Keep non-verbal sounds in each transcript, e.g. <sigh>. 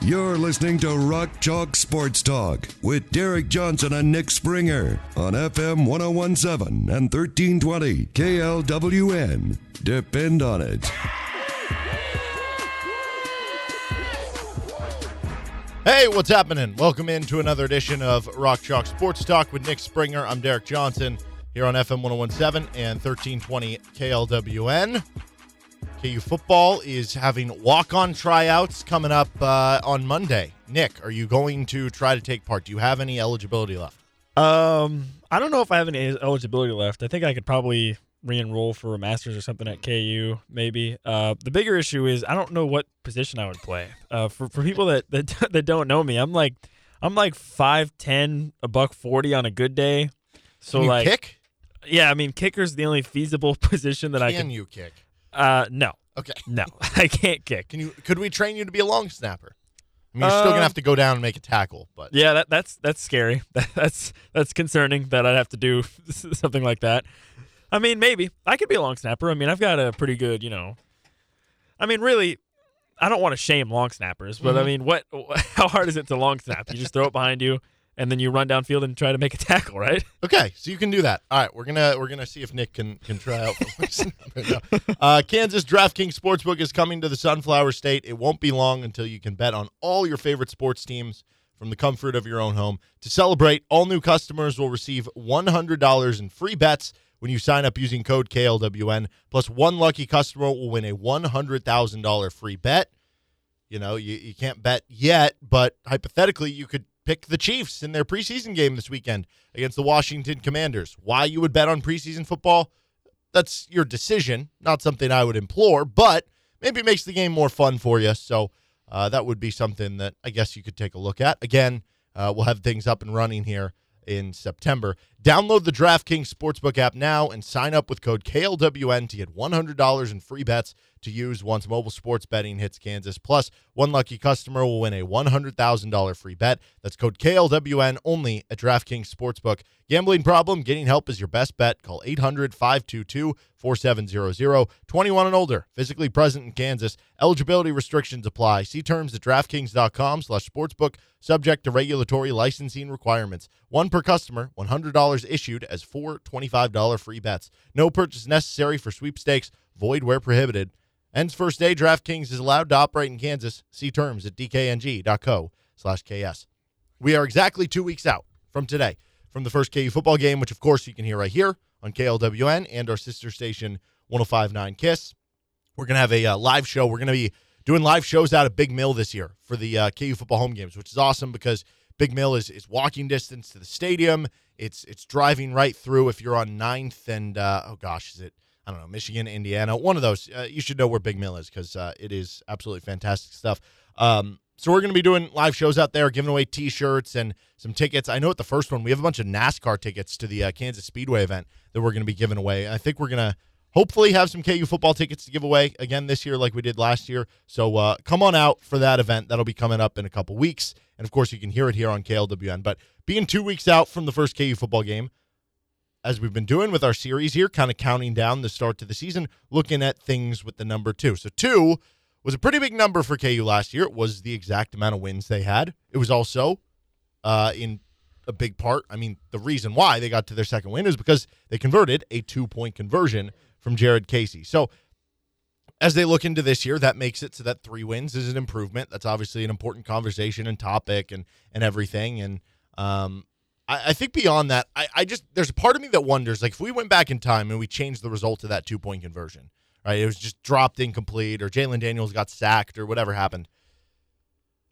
You're listening to Rock Chalk Sports Talk with Derek Johnson and Nick Springer on FM 1017 and 1320 KLWN. Depend on it. Hey, what's happening? Welcome into another edition of Rock Chalk Sports Talk with Nick Springer. I'm Derek Johnson here on FM 1017 and 1320 KLWN. KU football is having walk on tryouts coming up uh, on Monday. Nick, are you going to try to take part? Do you have any eligibility left? Um, I don't know if I have any eligibility left. I think I could probably re-enroll for a master's or something at KU, maybe. Uh, the bigger issue is I don't know what position I would play. Uh, for for people that that, <laughs> that don't know me, I'm like I'm like five ten, a buck forty on a good day. So Can you like, kick? yeah, I mean, kicker's the only feasible <laughs> position that I Can can. you kick? Uh, no, Okay. <laughs> no, <laughs> I can't kick. Can you? Could we train you to be a long snapper? I mean, you're still gonna Um, have to go down and make a tackle, but Yeah, that that's that's scary. <laughs> that's that's concerning that I'd have to do something like that. I mean, maybe I could be a long snapper. I mean, I've got a pretty good, you know. I mean, really, I don't want to shame long snappers, but I Mhm. mean, what? How hard is it to long snap? You just throw it behind you, and then you run downfield and try to make a <laughs> tackle, right? Okay, so you can do that. All right, we're gonna we're gonna see if Nick can can try out. <laughs> Uh, Kansas DraftKings Sportsbook is coming to the Sunflower State. It won't be long until you can bet on all your favorite sports teams from the comfort of your own home. To celebrate, all new customers will receive one hundred dollars in free bets when you sign up using code KLWN. Plus, one lucky customer will win a one hundred thousand dollar free bet. You know, you, you can't bet yet, but hypothetically, you could pick the Chiefs in their preseason game this weekend against the Washington Commanders. Why you would bet on preseason football? That's your decision, not something I would implore, but maybe it makes the game more fun for you. So uh, that would be something that I guess you could take a look at. Again, uh, we'll have things up and running here in September. Download the DraftKings Sportsbook app now and sign up with code KLWN to get $100 in free bets to use once mobile sports betting hits Kansas. Plus, one lucky customer will win a $100,000 free bet. That's code KLWN only at DraftKings Sportsbook. Gambling problem? Getting help is your best bet. Call 800-522-4700. 21 and older. Physically present in Kansas. Eligibility restrictions apply. See terms at DraftKings.com slash sportsbook. Subject to regulatory licensing requirements. One per customer. $100 issued as four $25 free bets. No purchase necessary for sweepstakes. Void where prohibited. Ends first day. DraftKings is allowed to operate in Kansas. See terms at dkng.co slash KS. We are exactly two weeks out from today from the first KU football game, which of course you can hear right here on KLWN and our sister station 1059 KISS. We're going to have a uh, live show. We're going to be doing live shows out of Big Mill this year for the uh, KU football home games, which is awesome because Big Mill is, is walking distance to the stadium. It's it's driving right through if you're on 9th and, uh, oh gosh, is it, I don't know, Michigan, Indiana, one of those. Uh, you should know where Big Mill is because uh, it is absolutely fantastic stuff. Um, so we're going to be doing live shows out there, giving away T-shirts and some tickets. I know at the first one we have a bunch of NASCAR tickets to the uh, Kansas Speedway event that we're going to be giving away. I think we're going to hopefully have some KU football tickets to give away again this year, like we did last year. So uh, come on out for that event. That'll be coming up in a couple weeks, and of course you can hear it here on KLWN. But being two weeks out from the first KU football game, as we've been doing with our series here, kind of counting down the start to the season, looking at things with the number two. So two was a pretty big number for KU last year. It was the exact amount of wins they had. It was also uh, in a big part. I mean, the reason why they got to their second win is because they converted a two point conversion from Jared Casey. So as they look into this year, that makes it so that three wins is an improvement. That's obviously an important conversation and topic and and everything. And um, I, I think beyond that, I, I just there's a part of me that wonders, like if we went back in time and we changed the result of that two point conversion, right? It was just dropped incomplete, or Jalon Daniels got sacked, or whatever happened.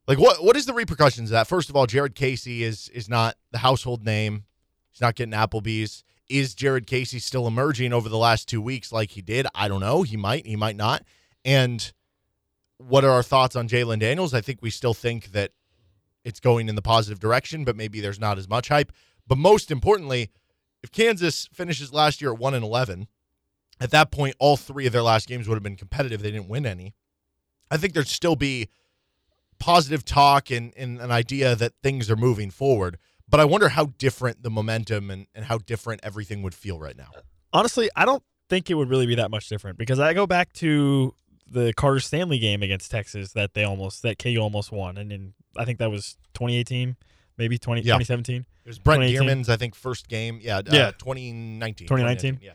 Like what what is the repercussions of that? First of all, Jared Casey is is not the household name. He's not getting Applebee's. Is Jared Casey still emerging over the last two weeks like he did? I don't know. He might, he might not. And what are our thoughts on Jalon Daniels? I think we still think that it's going in the positive direction, but maybe there's not as much hype. But most importantly, if Kansas finishes last year at 1 and 11, at that point, all three of their last games would have been competitive. They didn't win any. I think there'd still be positive talk and, and an idea that things are moving forward. But I wonder how different the momentum and, and how different everything would feel right now. Honestly, I don't think it would really be that much different because I go back to the Carter Stanley game against Texas that they almost that KU almost won, and then I think that was 2018, maybe 20, Yeah. 2017. It was Brent 2018. Gearman's, I think, first game. Yeah, Yeah. Uh, 2019. 2019? Yeah.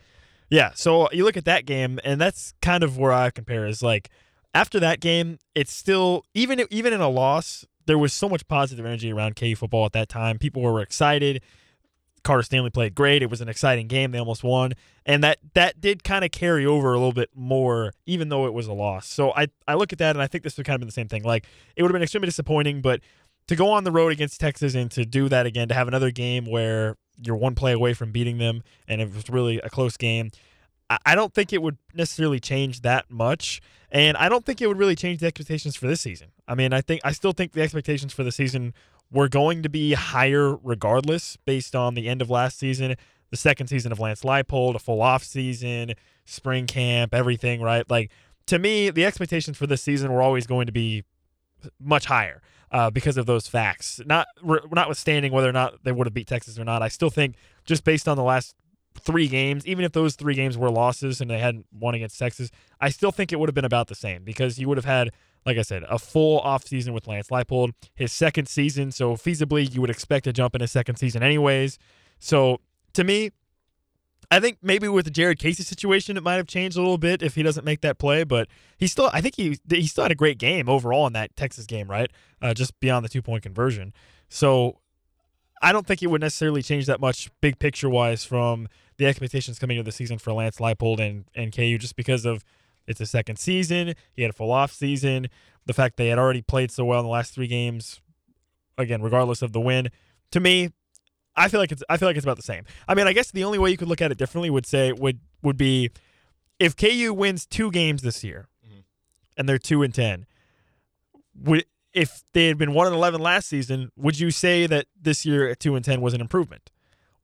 Yeah, so you look at that game, and that's kind of where I compare. Is like after that game, it's still even even in a loss, there was so much positive energy around KU football at that time. People were excited. Carter Stanley played great. It was an exciting game. They almost won, and that that did kind of carry over a little bit more, even though it was a loss. So I I look at that, and I think this would kind of been the same thing. Like it would have been extremely disappointing, but to go on the road against Texas and to do that again, to have another game where you're one play away from beating them, and it was really a close game. I- don't think it would necessarily change that much, and I don't think it would really change the expectations for this season. I mean, I think I still think the expectations for the season were going to be higher regardless, based on the end of last season, the second season of Lance Leipold, a full off season, spring camp, everything. Right? Like to me, the expectations for this season were always going to be much higher uh, because of those facts. Not re- notwithstanding whether or not they would have beat Texas or not, I still think just based on the last three games, even if those three games were losses and they hadn't won against Texas, I still think it would have been about the same because you would have had, like I said, a full offseason with Lance Leipold, his second season. So feasibly, you would expect a jump in his second season, anyways. So to me, I think maybe with the Jared Casey situation, it might have changed a little bit if he doesn't make that play. But he still, I think he he still had a great game overall in that Texas game, right? Uh, just beyond the two point conversion. So I don't think it would necessarily change that much, big picture wise, from the expectations coming into the season for Lance Leipold and and KU, just because of it's a second season. He had a full off season. The fact they had already played so well in the last three games, again, regardless of the win, to me, I feel like it's I feel like it's about the same. I mean, I guess the only way you could look at it differently would say would would be if KU wins two games this year, mm-hmm. and they're two and ten. Would if they had been one and eleven last season, would you say that this year at two and ten was an improvement?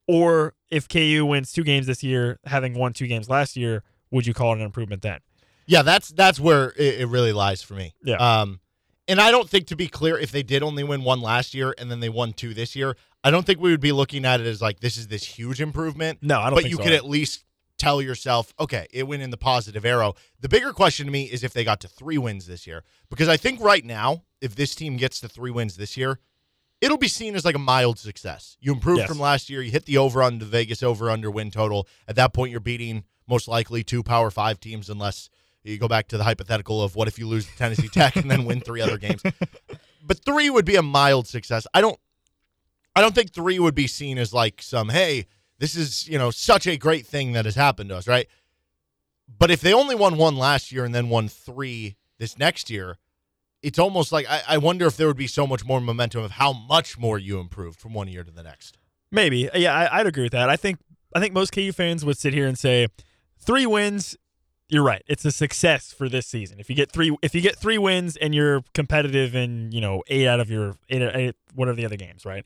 Or if KU wins two games this year, having won two games last year, would you call it an improvement then? Yeah, that's that's where it, it really lies for me. Yeah. Um, and I don't think to be clear, if they did only win one last year and then they won two this year, I don't think we would be looking at it as like this is this huge improvement. No, I don't But you so. could at least tell yourself, okay, it went in the positive arrow. The bigger question to me is if they got to three wins this year, because I think right now, if this team gets to three wins this year, it'll be seen as like a mild success. You improved Yes. from last year. You hit the over on the Vegas over under win total. At that point, you're beating most likely two Power Five teams, unless you go back to the hypothetical of what if you lose to Tennessee Tech and then win three other games. <laughs> But three would be a mild success. I don't. I don't think three would be seen as like some hey, this is you know such a great thing that has happened to us, right? But if they only won one last year and then won three this next year, it's almost like I, I wonder if there would be so much more momentum of how much more you improved from one year to the next. Maybe. Yeah, I, I'd agree with that. I think I think most KU fans would sit here and say three wins. You're right. It's a success for this season. If you get three, if you get three wins and you're competitive in you know eight out of your eight, eight what are the other games, right?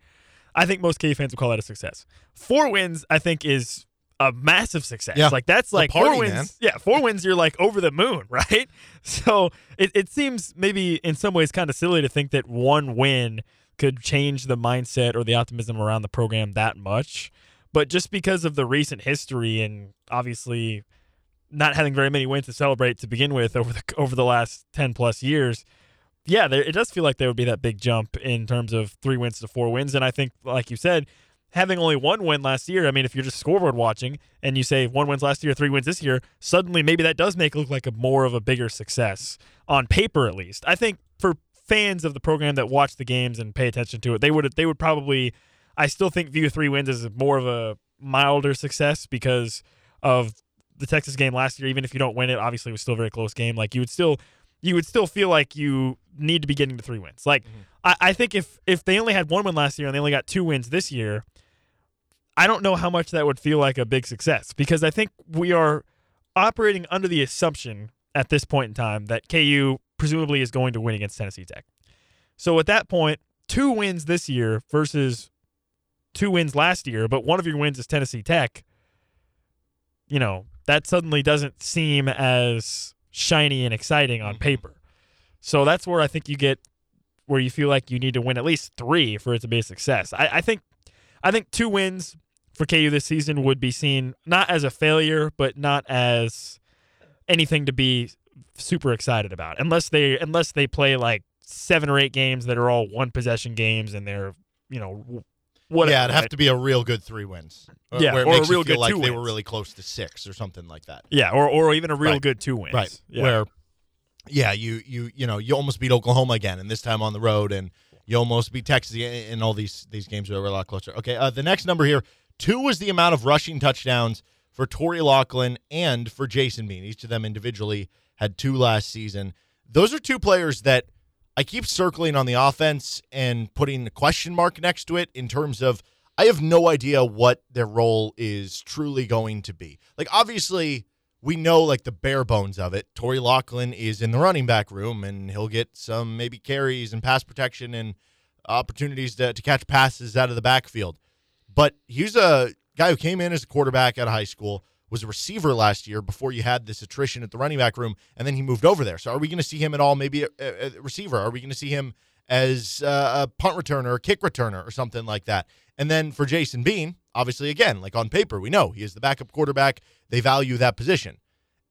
I think most KU fans would call that a success. Four wins, I think, is a massive success. Yeah. Like that's like party, four wins. man. Yeah, four wins. You're like over the moon, <laughs> right? So it, it seems maybe in some ways kind of silly to think that one win could change the mindset or the optimism around the program that much. But just because of the recent history and obviously not having very many wins to celebrate to begin with over the over the last ten plus years, yeah, there, it does feel like there would be that big jump in terms of three wins to four wins. And I think, like you said, having only one win last year, I mean, if you're just scoreboard watching and you say one wins last year, three wins this year, suddenly maybe that does make it look like a more of a bigger success on paper, at least. I think for fans of the program that watch the games and pay attention to it, they would they would probably, I still think view three wins as more of a milder success because of the Texas game last year. Even if you don't win it, obviously it was still a very close game. Like you would still you would still feel like you need to be getting the three wins. Like mm-hmm. I, I think if if they only had one win last year and they only got two wins this year, I don't know how much that would feel like a big success because I think we are operating under the assumption at this point in time that KU presumably is going to win against Tennessee Tech. So at that point, two wins this year versus two wins last year, but one of your wins is Tennessee Tech, you know, that suddenly doesn't seem as shiny and exciting on mm-hmm. paper. So that's where I think you get where you feel like you need to win at least three for it to be a success. I, I think I think two wins for KU this season would be seen not as a failure, but not as anything to be super excited about. Unless they unless they play like seven or eight games that are all one possession games and they're you know whatever. yeah, it'd have to be a real good three wins. Uh, Yeah, where it or a makes you real feel good like two they were really close to six or something like that. yeah, or or even a real Right. good two wins. Right. Yeah. Where yeah, you you you know, you almost beat Oklahoma again and this time on the road and you almost beat Texas in all these these games were a lot closer. Okay, uh, the next number here, 2 was the amount of rushing touchdowns for Torry Locklin and for Jason Bean. Each of them individually had two last season. Those are two players that I keep circling on the offense and putting a question mark next to it in terms of I have no idea what their role is truly going to be. Like obviously we know like the bare bones of it. Torry Locklin is in the running back room and he'll get some maybe carries and pass protection and opportunities to, to catch passes out of the backfield. But he's a guy who came in as a quarterback out of high school, was a receiver last year before you had this attrition at the running back room, and then he moved over there. So are we going to see him at all? Maybe a, a, a receiver? Are we going to see him as uh, a punt returner a kick returner or something like that? And then for Jason Bean, obviously, again, like on paper, we know he is the backup quarterback. They value that position.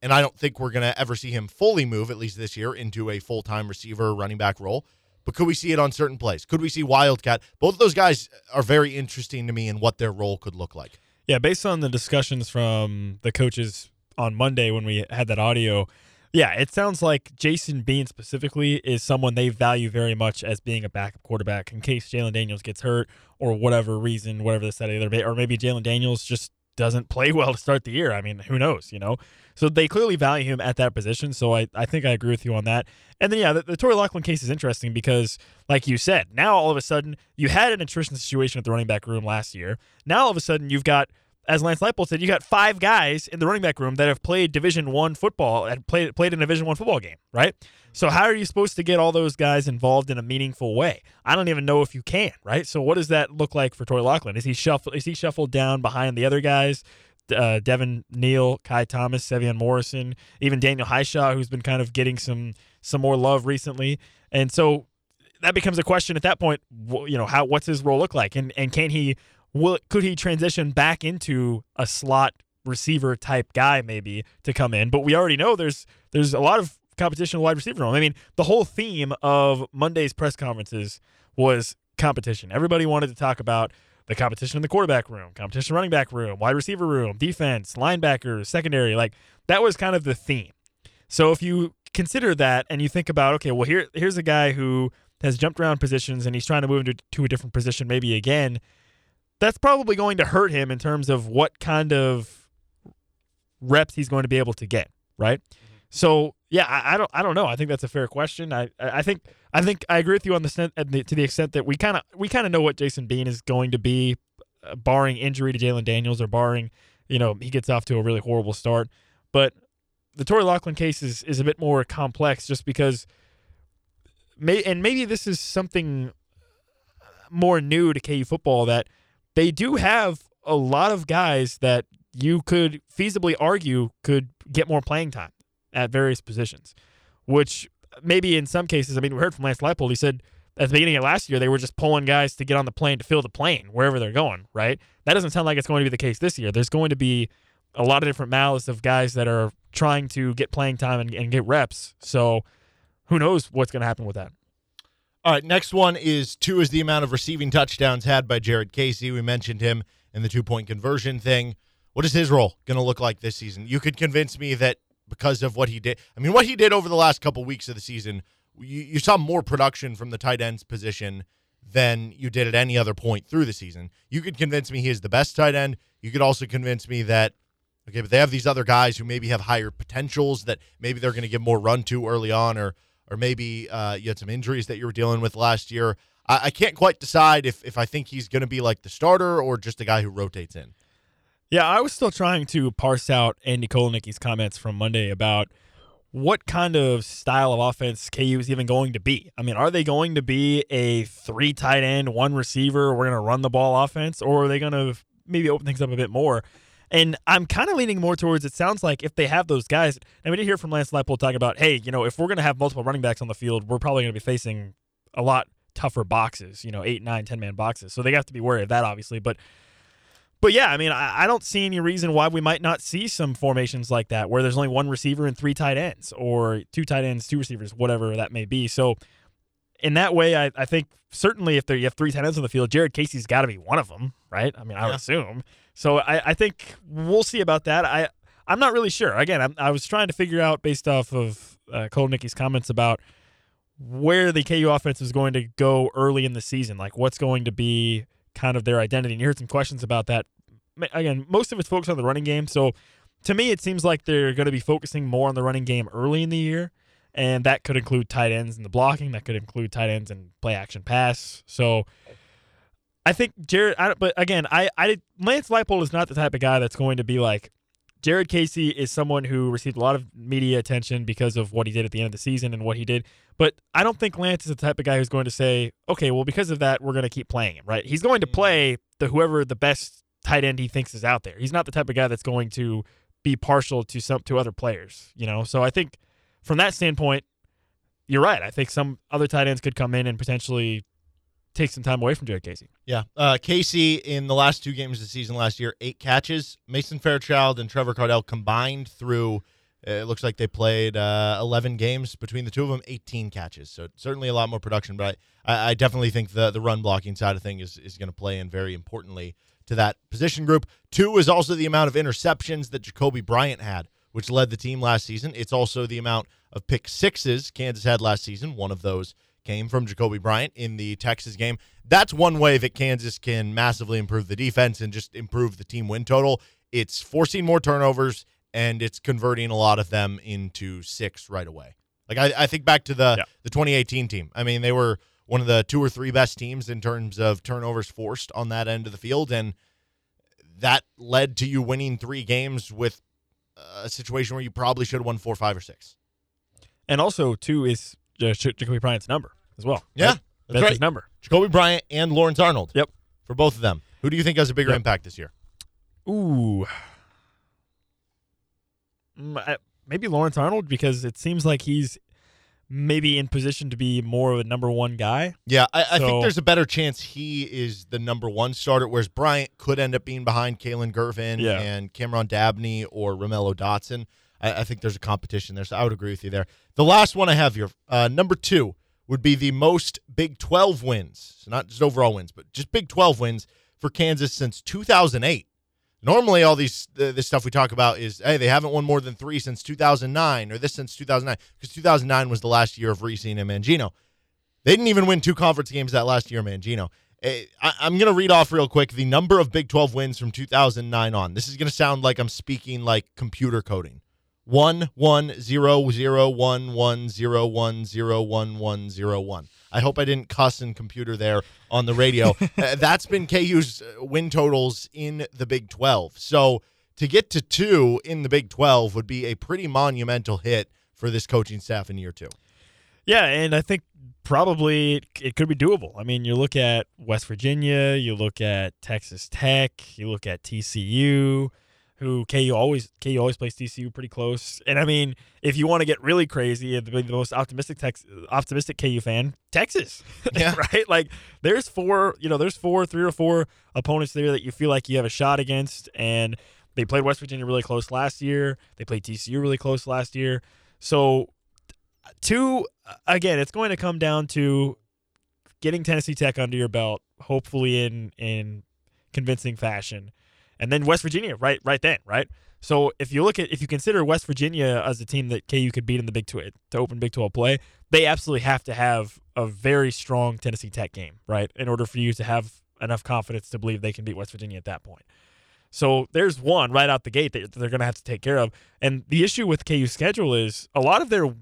And I don't think we're going to ever see him fully move, at least this year, into a full time receiver running back role. But could we see it on certain plays? Could we see Wildcat? Both of those guys are very interesting to me in what their role could look like. Yeah, based on the discussions from the coaches on Monday when we had that audio, yeah, it sounds like Jason Bean specifically is someone they value very much as being a backup quarterback in case Jalon Daniels gets hurt or whatever reason, whatever the set either, or maybe Jalon Daniels just doesn't play <laughs> well to start the year. I mean, who knows, you know? So they clearly value him at that position. So I, I think I agree with you on that. And then, yeah, the, the Torry Locklin case is interesting because, like you said, now all of a sudden you had an attrition situation at the running back room last year. Now all of a sudden you've got, as Lance Leipold said, you got five guys in the running back room that have played Division One football and played played in a Division One football game, right? So how are you supposed to get all those guys involved in a meaningful way? I don't even know if you can, right? So what does that look like for Torry Locklin? Is he shuffle? Is he shuffled down behind the other guys? uh, Devin Neal, Ky Thomas, Sevion Morrison, even Daniel Hishaw, who's been kind of getting some some more love recently. And so that becomes a question at that point. You know, how what's his role look like, and and can he will could he transition back into a slot receiver type guy maybe to come in? But we already know there's there's a lot of competition wide receiver room. I mean, the whole theme of Monday's press conferences was competition. Everybody wanted to talk about the competition in the quarterback room, competition running back room, wide receiver room, defense, linebackers, secondary. Like that was kind of the theme. So if you consider that and you think about, okay, well here here's a guy who has jumped around positions and he's trying to move into to a different position maybe again, that's probably going to hurt him in terms of what kind of reps he's going to be able to get, right? So yeah, I, I don't I don't know. I think that's a fair question. I I think I think I agree with you on the, the to the extent that we kind of we kind of know what Jason Bean is going to be, uh, barring injury to Jalon Daniels or barring you know he gets off to a really horrible start. But the Torry Locklin case is is a bit more complex just because. May, and maybe this is something more new to KU football that they do have a lot of guys that you could feasibly argue could get more playing time at various positions, which maybe in some cases, I mean, we heard from Lance Leipold, he said at the beginning of last year, they were just pulling guys to get on the plane to fill the plane wherever they're going, right? That doesn't sound like it's going to be the case this year. There's going to be a lot of different malice of guys that are trying to get playing time and, and get reps. So who knows what's going to happen with that. All right, next one is two is the amount of receiving touchdowns had by Jared Casey. We mentioned him in the two point conversion thing. What is his role going to look like this season? You could convince me that because of what he did. I mean, what he did over the last couple weeks of the season, you, you saw more production from the tight ends position than you did at any other point through the season. You could convince me he is the best tight end. You could also convince me that okay, but they have these other guys who maybe have higher potentials that maybe they're going to give more run to early on, or or maybe uh, you had some injuries that you were dealing with last year. I, I can't quite decide if if I think he's going to be like the starter or just a guy who rotates in. Yeah, I was still trying to parse out Andy Kotelnicki's comments from Monday about what kind of style of offense KU is even going to be. I mean, are they going to be a three tight end, one receiver, we're going to run the ball offense, or are they going to maybe open things up a bit more? And I'm kind of leaning more towards it sounds like if they have those guys, and we did hear from Lance Leipold talk about, hey, you know, if we're going to have multiple running backs on the field, we're probably going to be facing a lot tougher boxes, you know, eight, nine, ten man boxes. So they have to be wary of that, obviously. But but yeah, I mean, I, I, don't see any reason why we might not see some formations like that where there's only one receiver and three tight ends, or two tight ends, two receivers, whatever that may be. So in that way, I, I think certainly if there you have three tight ends on the field, Jared Casey's got to be one of them, right? I mean, I would assume. So I, I think we'll see about that. I I'm not really sure. Again, I'm, i was trying to figure out based off of uh, Kotelnicki's comments about where the KU offense is going to go early in the season, like what's going to be kind of their identity. And you heard some questions about that. Again, most of it's focused on the running game. So to me, it seems like they're going to be focusing more on the running game early in the year. And that could include tight ends and the blocking. That could include tight ends and play action pass. So I think Jared, I, but again, I, I Lance Leipold is not the type of guy that's going to be like, Jared Casey is someone who received a lot of media attention because of what he did at the end of the season and what he did. But I don't think Lance is the type of guy who's going to say, okay, well, because of that, we're going to keep playing him, right? He's going to mm. play the whoever the best tight end he thinks is out there. He's not the type of guy that's going to be partial to some to other players, you know. So I think from that standpoint, you're right. I think some other tight ends could come in and potentially take some time away from Jared Casey. Yeah. Uh, Casey, in the last two games of the season last year, eight catches. Mason Fairchild and Trevor Kardell combined through, uh, it looks like they played uh, 11 games between the two of them, 18 catches. So certainly a lot more production, but I, I definitely think the, the run blocking side of thing is, is going to play in very importantly to that position group. Two is also the amount of interceptions that Jacobee Bryant had, which led the team last season. It's also the amount of pick sixes Kansas had last season. One of those came from Jacobee Bryant in the Texas game. That's one way that Kansas can massively improve the defense and just improve the team win total. It's forcing more turnovers and it's converting a lot of them into six right away. Like I, I think back to the yeah. the 2018 team. I mean, they were one of the two or three best teams in terms of turnovers forced on that end of the field, and that led to you winning three games with a situation where you probably should have won four, five, or six. And also, two is uh, Jacobee Bryant's number as well. Yeah, right? that's, that's right. his number. Jacobee Bryant and Lawrence Arnold. Yep, for both of them. Who do you think has a bigger yep. impact this year? Ooh, mm, maybe Lawrence Arnold because it seems like he's maybe in position to be more of a number one guy. Yeah, I, I think there's a better chance he is the number one starter, whereas Bryant could end up being behind Kalon Gervin yeah. and Cameron Dabney or Ra'Mello Dotson. I, I, think there's a competition there, so I would agree with you there. The last one I have here, uh, number two, would be the most Big 12 wins. So not just overall wins, but just Big 12 wins for Kansas since 2008. Normally, all these uh, this stuff we talk about is hey, they haven't won more than three since 2009, or this since 2009, because 2009 was the last year of Reese and Mangino. They didn't even win two conference games that last year, Mangino. Eh, I, I'm going to read off real quick the number of Big 12 wins from 2009 on. This is going to sound like I'm speaking like computer coding one one zero zero one one zero one zero one one zero one. I hope I didn't cuss in computer there on the radio. <laughs> uh, that's been KU's uh, win totals in the Big 12. So to get to two in the Big 12 would be a pretty monumental hit for this coaching staff in year two. Yeah, and I think probably it could be doable. I mean, you look at West Virginia, you look at Texas Tech, you look at TCU who KU always KU always plays TCU pretty close. And I mean, if you want to get really crazy, the, the most optimistic Tex, optimistic KU fan, Texas, <laughs> yeah, right. Like there's four, you know, there's four, three or four opponents there that you feel like you have a shot against, and they played West Virginia really close last year. They played TCU really close last year. So, two again, it's going to come down to getting Tennessee Tech under your belt, hopefully in in convincing fashion and then West Virginia right right then, right? So if you look at if you consider West Virginia as a team that KU could beat in the Big 12 to open Big 12 play, they absolutely have to have a very strong Tennessee Tech game, right? In order for you to have enough confidence to believe they can beat West Virginia at that point. So there's one right out the gate that they're going to have to take care of. And the issue with KU's schedule is a lot of their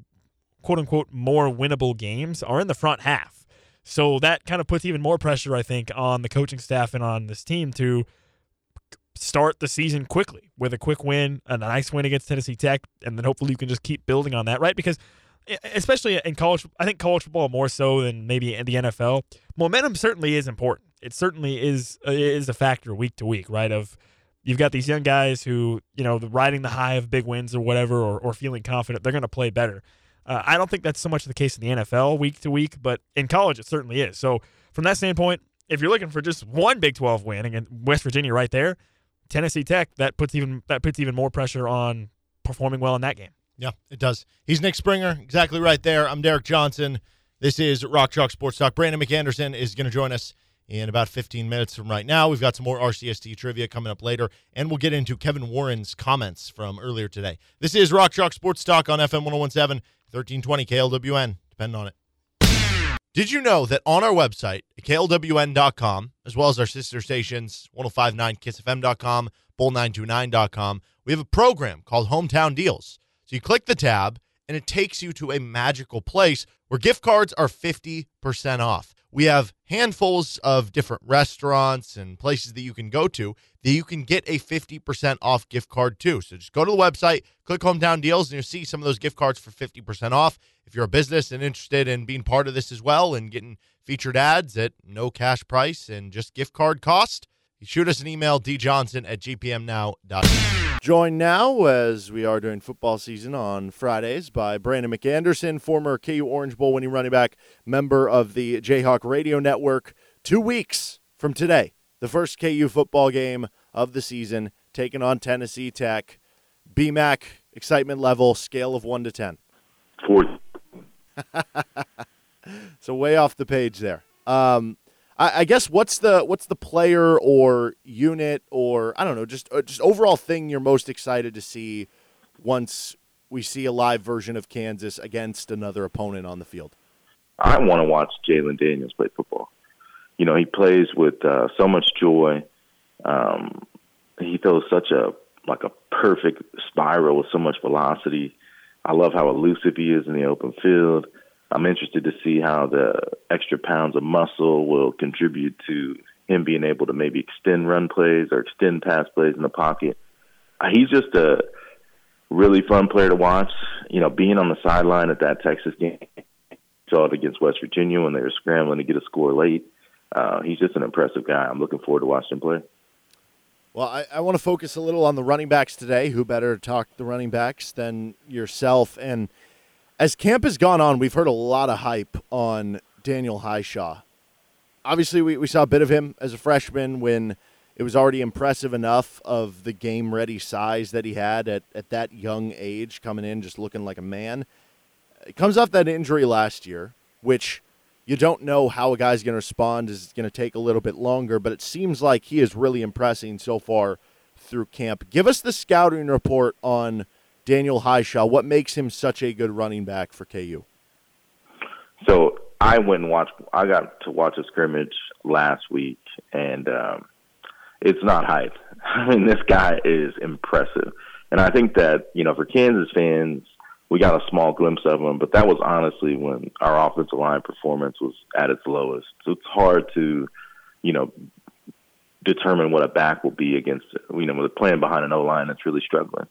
quote unquote more winnable games are in the front half. So that kind of puts even more pressure, I think, on the coaching staff and on this team to start the season quickly with a quick win, a nice win against Tennessee Tech, and then hopefully you can just keep building on that, right? Because especially in college, I think college football more so than maybe in the NFL, momentum certainly is important. It certainly is is a factor week to week, right? Of you've got these young guys who you know riding the high of big wins or whatever, or, or feeling confident they're going to play better. Uh, I don't think that's so much the case in the NFL week to week, but in college it certainly is. So from that standpoint, if you're looking for just one Big 12 win against West Virginia right there, Tennessee Tech that puts even that puts even more pressure on performing well in that game. Yeah, it does. He's Nick Springer, exactly right there. I'm Derek Johnson. This is Rock Chalk Sports Talk. Brandon McAnderson is going to join us in about 15 minutes from right now. We've got some more RCST trivia coming up later, and we'll get into Kevin Warren's comments from earlier today. This is Rock Chalk Sports Talk on FM 1017, 1320 KLWN. Depend on it. Did you know that on our website, klwn.com, as well as our sister stations, 1059kissfm.com, bull929.com, we have a program called Hometown Deals. So you click the tab, and it takes you to a magical place where gift cards are 50% off. We have handfuls of different restaurants and places that you can go to that you can get a 50% off gift card too. So just go to the website, click hometown deals, and you'll see some of those gift cards for 50% off. If you're a business and interested in being part of this as well and getting featured ads at no cash price and just gift card cost, shoot us an email, djohnson at gpmnow.com. Joined now, as we are during football season on Fridays, by Brandon McAnderson, former KU Orange Bowl winning running back, member of the Jayhawk Radio Network. Two weeks from today, the first KU football game of the season, taking on Tennessee Tech. BMAC excitement level, scale of 1 to 10. Four. <laughs> so, way off the page there. Um, I, I, guess what's the what's the player or unit or I don't know, just uh, just overall thing you're most excited to see once we see a live version of Kansas against another opponent on the field? I want to watch Jalon Daniels play football. You know, he plays with uh, so much joy. Um, he throws such a like a perfect spiral with so much velocity. I love how elusive he is in the open field. I'm interested to see how the extra pounds of muscle will contribute to him being able to maybe extend run plays or extend pass plays in the pocket. Uh, he's just a really fun player to watch. You know, being on the sideline at that Texas game, saw it against West Virginia when they were scrambling to get a score late. Uh, he's just an impressive guy. I'm looking forward to watching him play. Well, I, I want to focus a little on the running backs today. Who better to talk the running backs than yourself? And – as camp has gone on, we've heard a lot of hype on Daniel Hishaw. Obviously, we, we saw a bit of him as a freshman when it was already impressive enough of the game ready size that he had at, at that young age, coming in just looking like a man. It comes off that injury last year, which you don't know how a guy's going to respond, is going to take a little bit longer, but it seems like he is really impressing so far through camp. Give us the scouting report on Daniel Hishaw. What makes him such a good running back for KU? So I went and watched. I got to watch a scrimmage last week, and um, it's not hype. <laughs> I mean, this guy is impressive, and I think that you know for Kansas fans, we got a small glimpse of him, but that was honestly when our offensive line performance was at its lowest. So it's hard to, you know, determine what a back will be against you know with a playing behind an O line that's really struggling.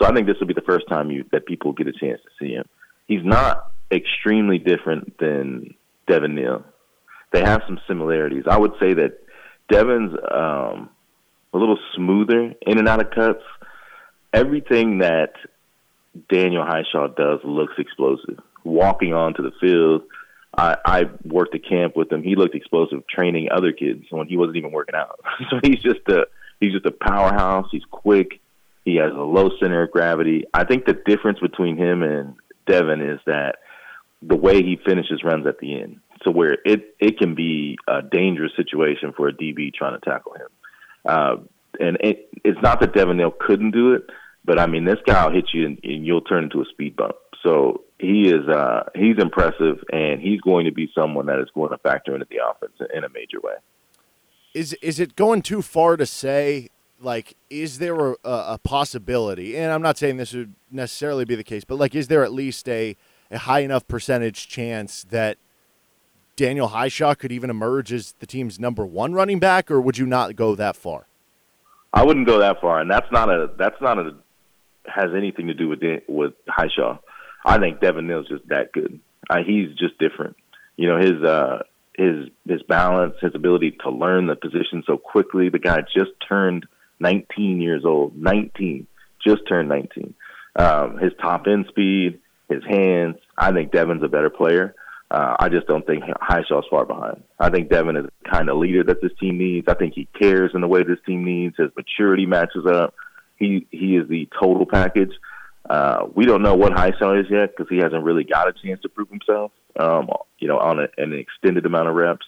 So I think this will be the first time you that people get a chance to see him. He's not extremely different than Devin Neal. They have some similarities. I would say that Devin's um, a little smoother in and out of cuts. Everything that Daniel Hishaw does looks explosive. Walking onto the field, I, I worked at camp with him. He looked explosive training other kids when he wasn't even working out. <laughs> so he's just a he's just a powerhouse. He's quick. He has a low center of gravity. I think the difference between him and Devin is that the way he finishes runs at the end. So where it it can be a dangerous situation for a DB trying to tackle him. Uh, and it, it's not that Devin Neal couldn't do it, but I mean this guy will hit you and, and you'll turn into a speed bump. So he is uh, he's impressive, and he's going to be someone that is going to factor into the offense in a major way. Is is it going too far to say like is there a, a, possibility and i'm not saying this would necessarily be the case but like is there at least a, a high enough percentage chance that daniel hishaw could even emerge as the team's number one running back or would you not go that far I wouldn't go that far, and that's not a that's not a has anything to do with with Hishaw. I think Devin Neal's just that good. Uh, he's just different. You know his uh, his his balance, his ability to learn the position so quickly. The guy just turned 19 years old. 19, just turned 19. Um, his top end speed, his hands. I think Devin's a better player. Uh, I just don't think Hishaw's far behind. I think Devin is the kind of leader that this team needs. I think he cares in the way this team needs. His maturity matches up. He he is the total package. Uh, we don't know what Hishaw is yet because he hasn't really got a chance to prove himself. Um, you know, on a, an extended amount of reps.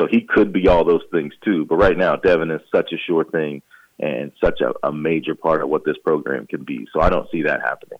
So he could be all those things too. But right now, Devin is such a sure thing and such a, a major part of what this program can be. So I don't see that happening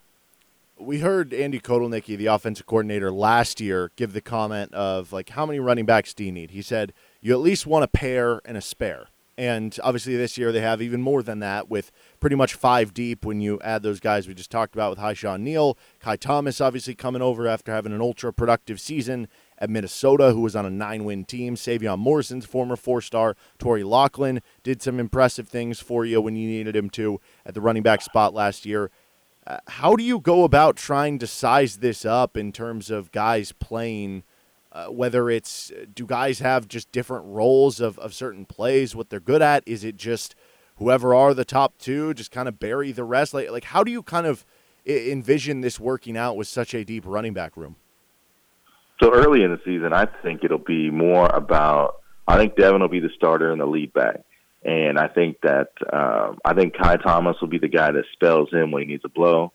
we heard Andy Kotelnicki, the offensive coordinator, last year give the comment of like, how many running backs do you need? He said you at least want a pair and a spare. And obviously this year they have even more than that with pretty much five deep when you add those guys we just talked about with Hishaw Neal, Ky Thomas obviously coming over after having an ultra productive season at Minnesota, who was on a nine win team. Sevion Morrison's former four star. Torry Locklin did some impressive things for you when you needed him to at the running back spot last year. Uh, how do you go about trying to size this up in terms of guys playing? Uh, whether it's do guys have just different roles of, of certain plays, what they're good at? Is it just whoever are the top two, just kind of bury the rest? Like, like how do you kind of envision this working out with such a deep running back room? So early in the season, I think it'll be more about. I think Devin will be the starter and the lead back. And I think that um, I think Ky Thomas will be the guy that spells him when he needs a blow,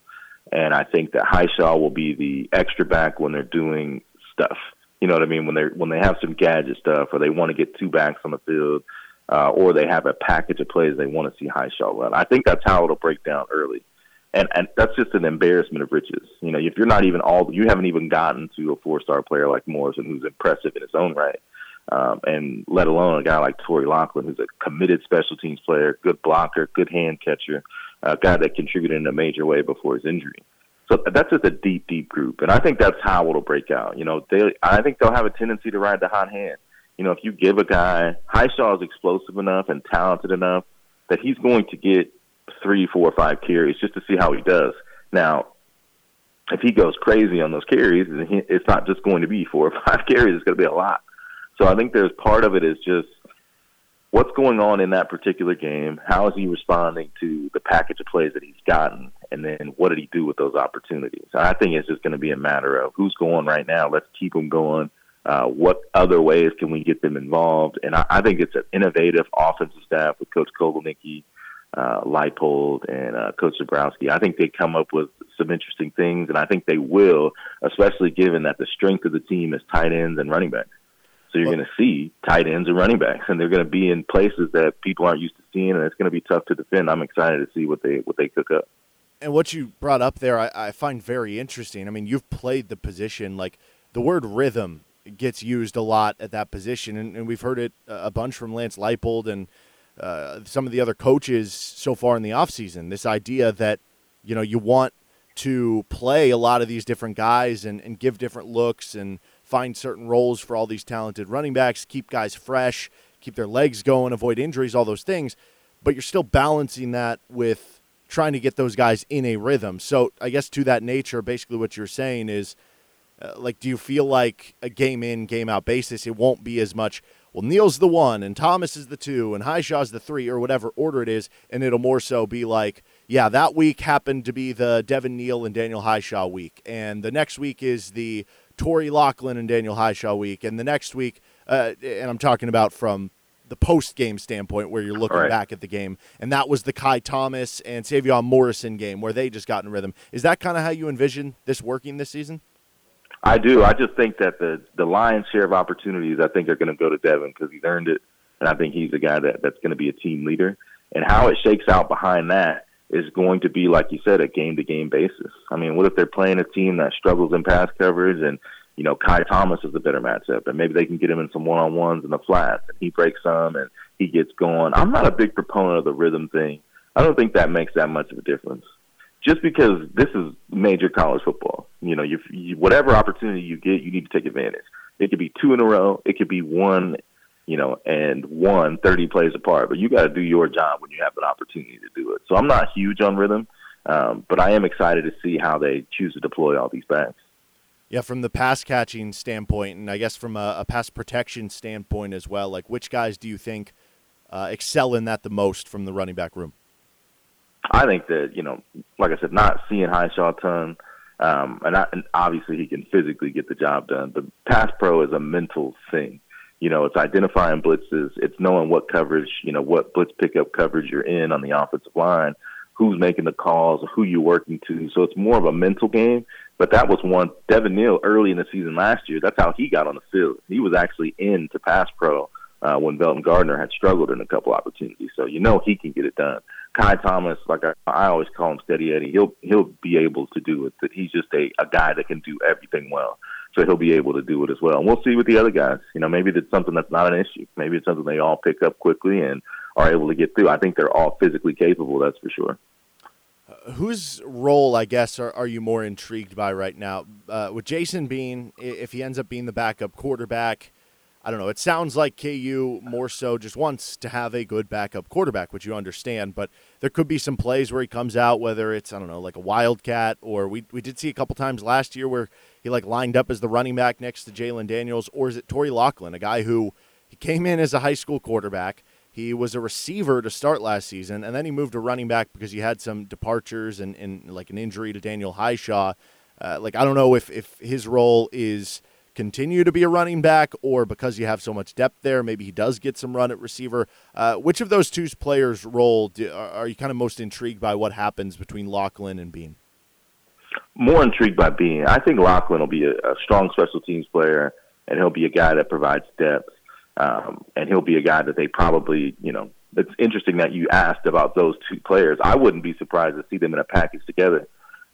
and I think that Hishaw will be the extra back when they're doing stuff. You know what I mean? When they when they have some gadget stuff, or they want to get two backs on the field, uh, or they have a package of plays they want to see Hishaw run. I think that's how it'll break down early, and and that's just an embarrassment of riches. You know, if you're not even all, you haven't even gotten to a four star player like Morrison, who's impressive in his own right um, and let alone a guy like Torry Locklin, who's a committed special teams player, good blocker, good hand catcher, a guy that contributed in a major way before his injury. So that's just a deep, deep group, and I think that's how it'll break out. You know, they, I think they'll have a tendency to ride the hot hand. You know, if you give a guy, Hishaw is explosive enough and talented enough that he's going to get three, four, five carries just to see how he does. Now, if he goes crazy on those carries, it's not just going to be four or <laughs> five carries; it's going to be a lot. So I think there's part of it is just what's going on in that particular game. How is he responding to the package of plays that he's gotten, and then what did he do with those opportunities? I think it's just going to be a matter of who's going right now. Let's keep them going. Uh, what other ways can we get them involved? And I, I think it's an innovative offensive staff with Coach Kotelnicki, uh, Leipold, and uh, Coach Zebrowski. I think they come up with some interesting things, and I think they will, especially given that the strength of the team is tight ends and running backs. So you're going to see tight ends and running backs, and they're going to be in places that people aren't used to seeing, and it's going to be tough to defend. I'm excited to see what they what they cook up. And what you brought up there, I, I find very interesting. I mean, you've played the position like the word rhythm gets used a lot at that position, and, and we've heard it a bunch from Lance Leipold and uh, some of the other coaches so far in the offseason. This idea that you know you want to play a lot of these different guys and, and give different looks and find certain roles for all these talented running backs, keep guys fresh, keep their legs going, avoid injuries, all those things. But you're still balancing that with trying to get those guys in a rhythm. So I guess to that nature, basically what you're saying is, uh, like, do you feel like a game in, game out basis, it won't be as much? Well, Neal's the one, and Thomas is the two, and Hishaw's the three, or whatever order it is, and it'll more so be like, yeah, that week happened to be the Devin Neal and Daniel Hishaw week, and the next week is the Torry Locklin and Daniel Hishaw week, and the next week, uh, and I'm talking about from the post game standpoint where you're looking right. back at the game, and that was the Ky Thomas and Sevion Morrison game where they just got in rhythm. Is that kind of how you envision this working this season? I do. I just think that the the lion's share of opportunities I think are going to go to Devin because he's earned it, and I think he's a guy that that's going to be a team leader. And how it shakes out behind that is going to be, like you said, a game to game basis. I mean, what if they're playing a team that struggles in pass coverage and, you know, Ky Thomas is a better matchup and maybe they can get him in some one on ones in the flats and he breaks some and he gets going. I'm not a big proponent of the rhythm thing. I don't think that makes that much of a difference. Just because this is major college football, you know, you, you, whatever opportunity you get, you need to take advantage. It could be two in a row. It could be one you know, and won 30 plays apart. But you got to do your job when you have an opportunity to do it. So I'm not huge on rhythm, um, but I am excited to see how they choose to deploy all these backs. Yeah, from the pass catching standpoint, and I guess from a, a pass protection standpoint as well, like which guys do you think uh, excel in that the most from the running back room? I think that you know, like I said, not seeing Hishaw a ton, um, and, I, and obviously he can physically get the job done. But pass pro is a mental thing. You know, it's identifying blitzes, it's knowing what coverage, you know, what blitz pickup coverage you're in on the offensive line, who's making the calls, who you're working to. So it's more of a mental game. But that was one Devin Neal early in the season last year. That's how he got on the field. He was actually in to pass pro uh, when Velton Gardner had struggled in a couple opportunities. So you know he can get it done. Ky Thomas, like I, I always call him Steady Eddie, he'll he'll be able to do it. He's just a, a guy that can do everything well. So he'll be able to do it as well. And we'll see with the other guys. You know, maybe it's something that's not an issue. Maybe it's something they all pick up quickly and are able to get through. I think they're all physically capable. That's for sure. Uh, whose role, I guess, are, are you more intrigued by right now? Uh, with Jason Bean, if he ends up being the backup quarterback, I don't know. It sounds like KU more so just wants to have a good backup quarterback, which you understand. But there could be some plays where he comes out, whether it's I don't know, like a wildcat, or we we did see a couple times last year where he like lined up as the running back next to Jalon Daniels, or is it Torry Locklin, a guy who he came in as a high school quarterback. He was a receiver to start last season, and then he moved to running back because he had some departures and, and like an injury to Daniel Hishaw. Uh, like I don't know if if his role is continue to be a running back, or because you have so much depth there, maybe he does get some run at receiver. Uh, which of those two players' role do, are you kind of most intrigued by what happens between Locklin and Bean? More intrigued by Bean. I think Locklin will be a, a strong special teams player, and he'll be a guy that provides depth, um, and he'll be a guy that they probably, you know, it's interesting that you asked about those two players. I wouldn't be surprised to see them in a package together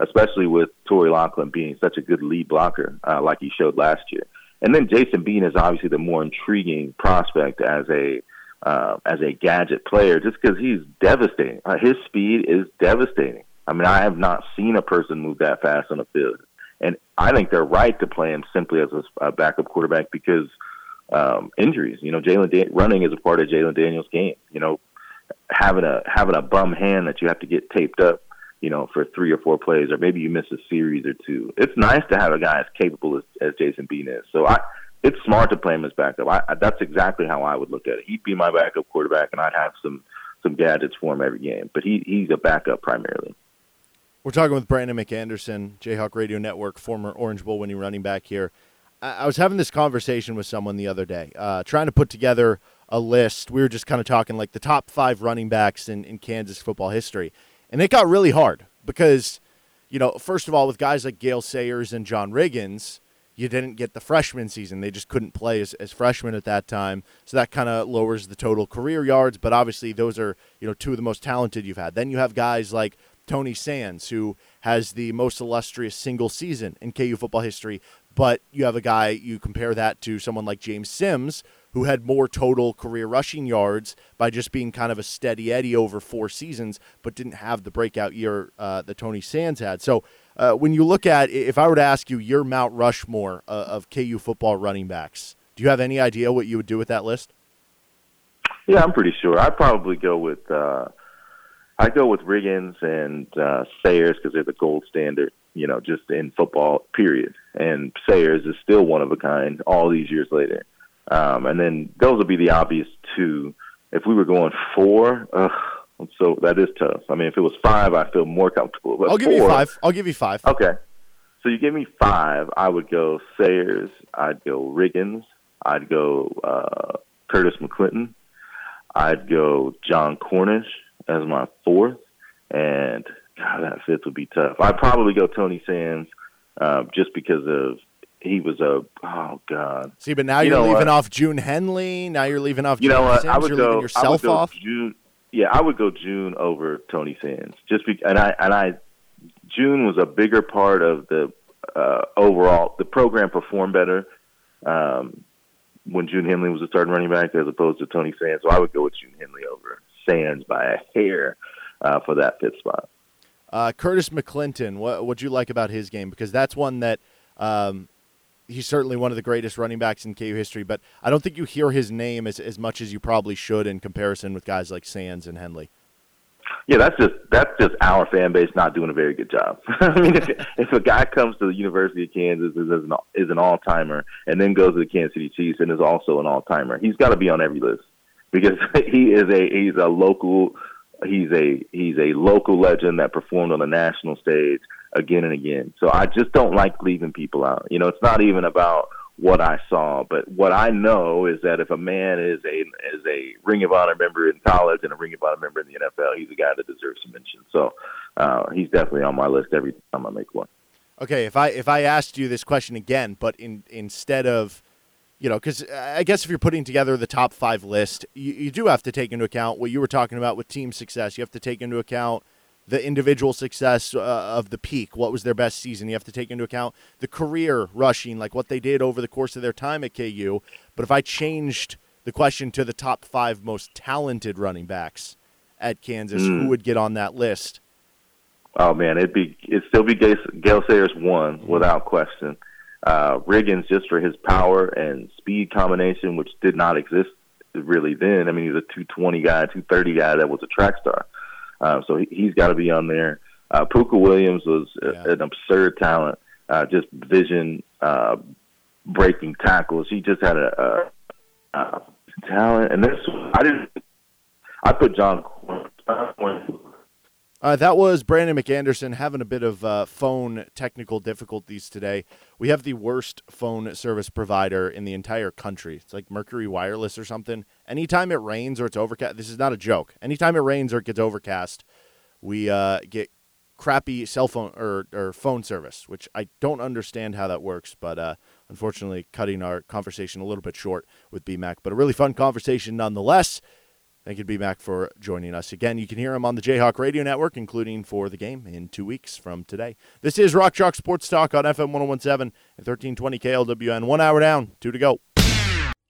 especially with Torry Locklin being such a good lead blocker uh, like he showed last year. And then Jason Bean is obviously the more intriguing prospect as a uh, as a gadget player, just because he's devastating. Uh, his speed is devastating. I mean, I have not seen a person move that fast on the field, and I think they're right to play him simply as a, a backup quarterback because um, injuries. You know, Jalon Dan- running is a part of Jalon Daniels' game. You know, having a having a bum hand that you have to get taped up you know, for three or four plays, or maybe you miss a series or two. It's nice to have a guy as capable as, as Jason Bean is. So I, it's smart to play him as backup. I, I, that's exactly how I would look at it. He'd be my backup quarterback, and I'd have some some gadgets for him every game. But he he's a backup primarily. We're talking with Brandon McAnderson, Jayhawk Radio Network, former Orange Bowl winning running back here. I, I was having this conversation with someone the other day, uh, trying to put together a list. We were just kind of talking like the top five running backs in, in Kansas football history. And it got really hard because, you know, first of all, with guys like Gale Sayers and John Riggins, you didn't get the freshman season. They just couldn't play as, as freshmen at that time. So that kind of lowers the total career yards. But obviously, those are, you know, two of the most talented you've had. Then you have guys like Tony Sands, who has the most illustrious single season in KU football history. But you have a guy, you compare that to someone like James Sims, who had more total career rushing yards by just being kind of a steady Eddie over four seasons, but didn't have the breakout year uh, that Tony Sands had. So uh, when you look at, if I were to ask you your Mount Rushmore uh, of KU football running backs, do you have any idea what you would do with that list? Yeah, I'm pretty sure. I'd probably go with uh, I go with Riggins and uh, Sayers because they're the gold standard, you know, just in football. Period. And Sayers is still one of a kind all these years later. Um, and then those would be the obvious two. If we were going four, uh, so that is tough. I mean, if it was five, I feel more comfortable. But I'll give four, you five. I'll give you five. Okay. So you give me five, I would go Sayers, I'd go Riggins, I'd go uh, Curtis McClinton, I'd go Jon Cornish as my fourth, and God, that fifth would be tough. I'd probably go Tony Sands uh, just because of he was a oh god. See, but now you are leaving what? off June Henley. Now you're leaving off. You know what? I would you're go. Yourself I would go off. June. Yeah, I would go June over Tony Sands. Just because, and I and I, June was a bigger part of the uh, overall. The program performed better um, when June Henley was a starting running back as opposed to Tony Sands. So I would go with June Henley over Sands by a hair uh, for that fifth spot. Uh, Curtis McClinton, what would you like about his game? Because that's one that um, he's certainly one of the greatest running backs in KU history, but I don't think you hear his name as, as much as you probably should in comparison with guys like Sands and Henley. Yeah, that's just that's just our fan base not doing a very good job. <laughs> I mean, if, if a guy comes to the University of Kansas is an is an all timer and then goes to the Kansas City Chiefs and is also an all timer, he's got to be on every list because <laughs> he is a he's a local he's a he's a local legend that performed on the national stage again and again. So I just don't like leaving people out. You know, it's not even about what I saw, but what I know is that if a man is a is a Ring of Honor member in college and a Ring of Honor member in the NFL, he's a guy that deserves some mention. So uh, he's definitely on my list every time I make one. Okay, if I if I asked you this question again, but in instead of you know, because I guess if you're putting together the top five list, you, you do have to take into account what you were talking about with team success. You have to take into account the individual success uh, of the peak. What was their best season? You have to take into account the career rushing, like what they did over the course of their time at KU. But if I changed the question to the top five most talented running backs at Kansas, mm. who would get on that list? Oh man, it'd be it'd still be Gale Sayers one mm. without question. Uh, Riggins just for his power and speed combination, which did not exist really then. I mean, he's a 220 guy, 230 guy that was a track star. Uh, so he, has got to be on there. Uh, Pooka Williams was yeah. an absurd talent, uh, just vision, uh, breaking tackles. He just had a, a, a talent. And this, I didn't. I put John. Uh, that was Brandon McAnderson having a bit of uh, phone technical difficulties today. We have the worst phone service provider in the entire country. It's like Mercury Wireless or something. Anytime it rains or it's overcast, this is not a joke. Anytime it rains or it gets overcast, we uh, get crappy cell phone or, or phone service, which I don't understand how that works, but uh, unfortunately, cutting our conversation a little bit short with BMAC. But a really fun conversation nonetheless. Thank you, to BMAC, for joining us again. You can hear him on the Jayhawk Radio Network, including for the game in two weeks from today. This is Rock Chalk Sports Talk on FM 1017 and 1320 KLWN. One hour down, two to go.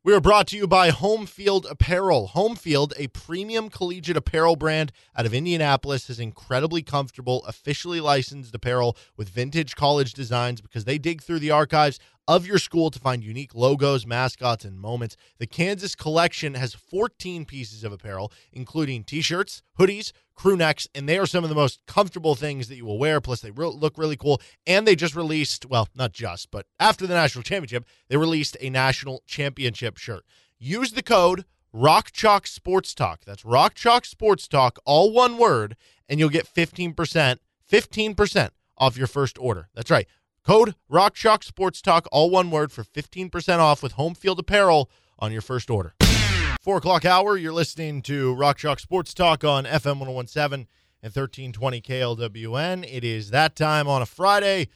We are brought to you by Home Field Apparel. Home Field, a premium collegiate apparel brand out of Indianapolis, is incredibly comfortable, officially licensed apparel with vintage college designs because they dig through the archives of your school to find unique logos, mascots, and moments. The Kansas collection has 14 pieces of apparel, including t shirts, hoodies, crew necks, and they are some of the most comfortable things that you will wear. Plus, they re- look really cool. And they just released, well, not just, but after the national championship, they released a national championship shirt. Use the code Rock Chalk Sports Talk. That's Rock Chalk Sports Talk, all one word, and you'll get 15%, 15% off your first order. That's right. Code Rock Chalk Sports Talk, all one word, for 15% off with home field apparel on your first order. Four o'clock hour, you're listening to Rock Chalk Sports Talk on FM 1017 and 1320 KLWN. It is that time on a Friday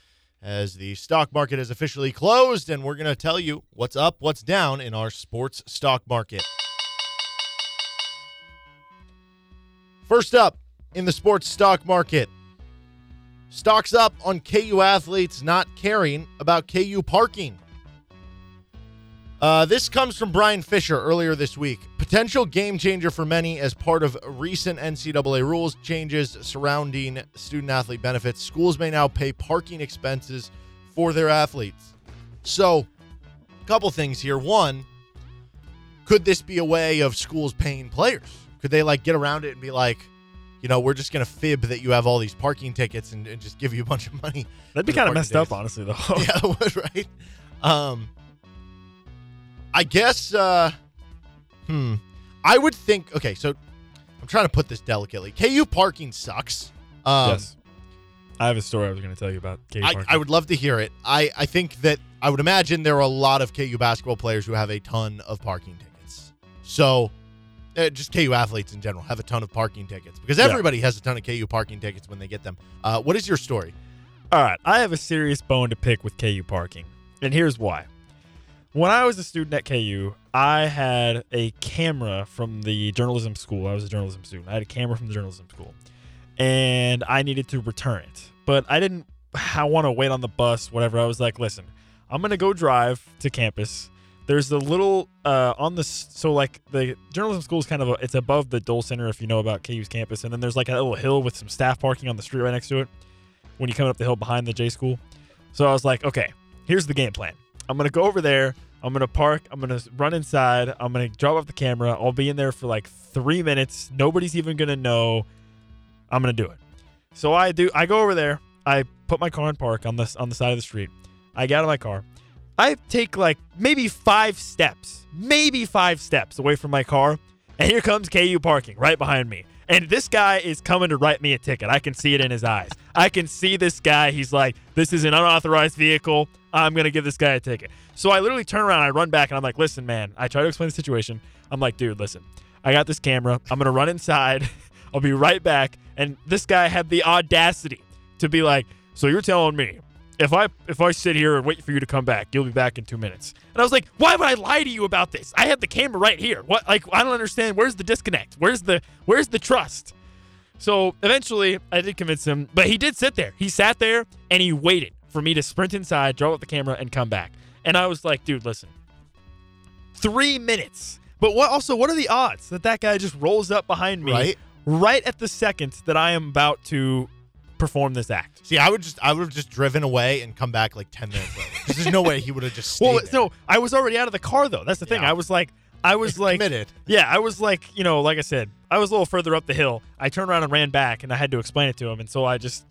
as the stock market is officially closed, and we're going to tell you what's up, what's down in our sports stock market. First up in the sports stock market, Stocks up on KU athletes not caring about KU parking. Uh, this comes from Bryan Fischer earlier this week. Potential game changer for many as part of recent NCAA rules changes surrounding student athlete benefits. Schools may now pay parking expenses for their athletes. So, a couple things here. One, could this be a way of schools paying players? Could they like get around it and be like, you know, we're just going to fib that you have all these parking tickets and, and just give you a bunch of money. That'd be kind of messed days. up, honestly, though. <laughs> yeah, it would, right? Um, I guess, uh, hmm, I would think, okay, so I'm trying to put this delicately. KU parking sucks. Um, yes. I have a story I was going to tell you about KU I, parking. I would love to hear it. I, I think that I would imagine there are a lot of KU basketball players who have a ton of parking tickets. So uh, just KU athletes in general have a ton of parking tickets because everybody yeah. has a ton of KU parking tickets when they get them. Uh, what is your story? All right, I have a serious bone to pick with KU parking, and here's why. When I was a student at KU, I had a camera from the journalism school. I was a journalism student. I had a camera from the journalism school, and I needed to return it, but I didn't. <sighs> I want to wait on the bus, whatever. I was like, listen, I'm gonna go drive to campus there's the little uh, on the so like the journalism school is kind of a, it's above the Dole Center if you know about KU's campus, and then there's like a little hill with some staff parking on the street right next to it when you come up the hill behind the J school. So I was like, okay, here's the game plan. I'm gonna go over there. I'm gonna park. I'm gonna run inside. I'm gonna drop off the camera. I'll be in there for like three minutes. Nobody's even gonna know. I'm gonna do it. So I do. I go over there. I put my car in park on this on the side of the street. I get out of my car. I take like maybe five steps, maybe five steps away from my car, and here comes KU parking right behind me. And this guy is coming to write me a ticket. I can see it in his eyes. I can see this guy. He's like, this is an unauthorized vehicle. I'm going to give this guy a ticket. So I literally turn around, I run back, and I'm like, listen, man. I try to explain the situation. I'm like, dude, listen. I got this camera. I'm going to run inside. <laughs> I'll be right back. And this guy had the audacity to be like, so you're telling me if I if I sit here and wait for you to come back, you'll be back in two minutes. And I was like, why would I lie to you about this? I have the camera right here. What like I don't understand. Where's the disconnect? Where's the where's the trust? So eventually I did convince him, but he did sit there. He sat there and he waited for me to sprint inside, draw up the camera, and come back. And I was like, dude, listen. Three minutes. But what also what are the odds that that guy just rolls up behind me Right. right at the second that I am about to perform this act? See, I would just I would have just driven away and come back like ten minutes later. <laughs> 'Cause there's no way he would have just stayed Well, there. no, I was already out of the car though. That's the thing. Yeah. I was like, I was like, committed. yeah, I was like, you know, like I said, I was a little further up the hill. I turned around and ran back, and I had to explain it to him, and so I just,